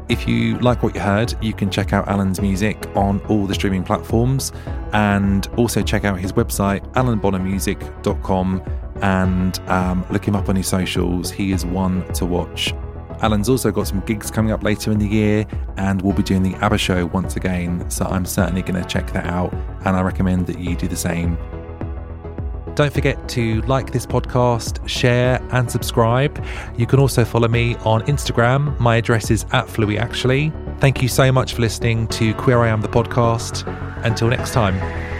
A: If you like what you heard, you can check out Alan's music on all the streaming platforms and also check out his website, alanbonnermusic.com, and um, look him up on his socials. He is one to watch. Alan's also got some gigs coming up later in the year, and we'll be doing the ABBA show once again, so I'm certainly going to check that out, and I recommend that you do the same. Don't forget to like this podcast, share, and subscribe. You can also follow me on Instagram. My address is at Fluey Actually. Thank you so much for listening to Queer I Am the podcast. Until next time.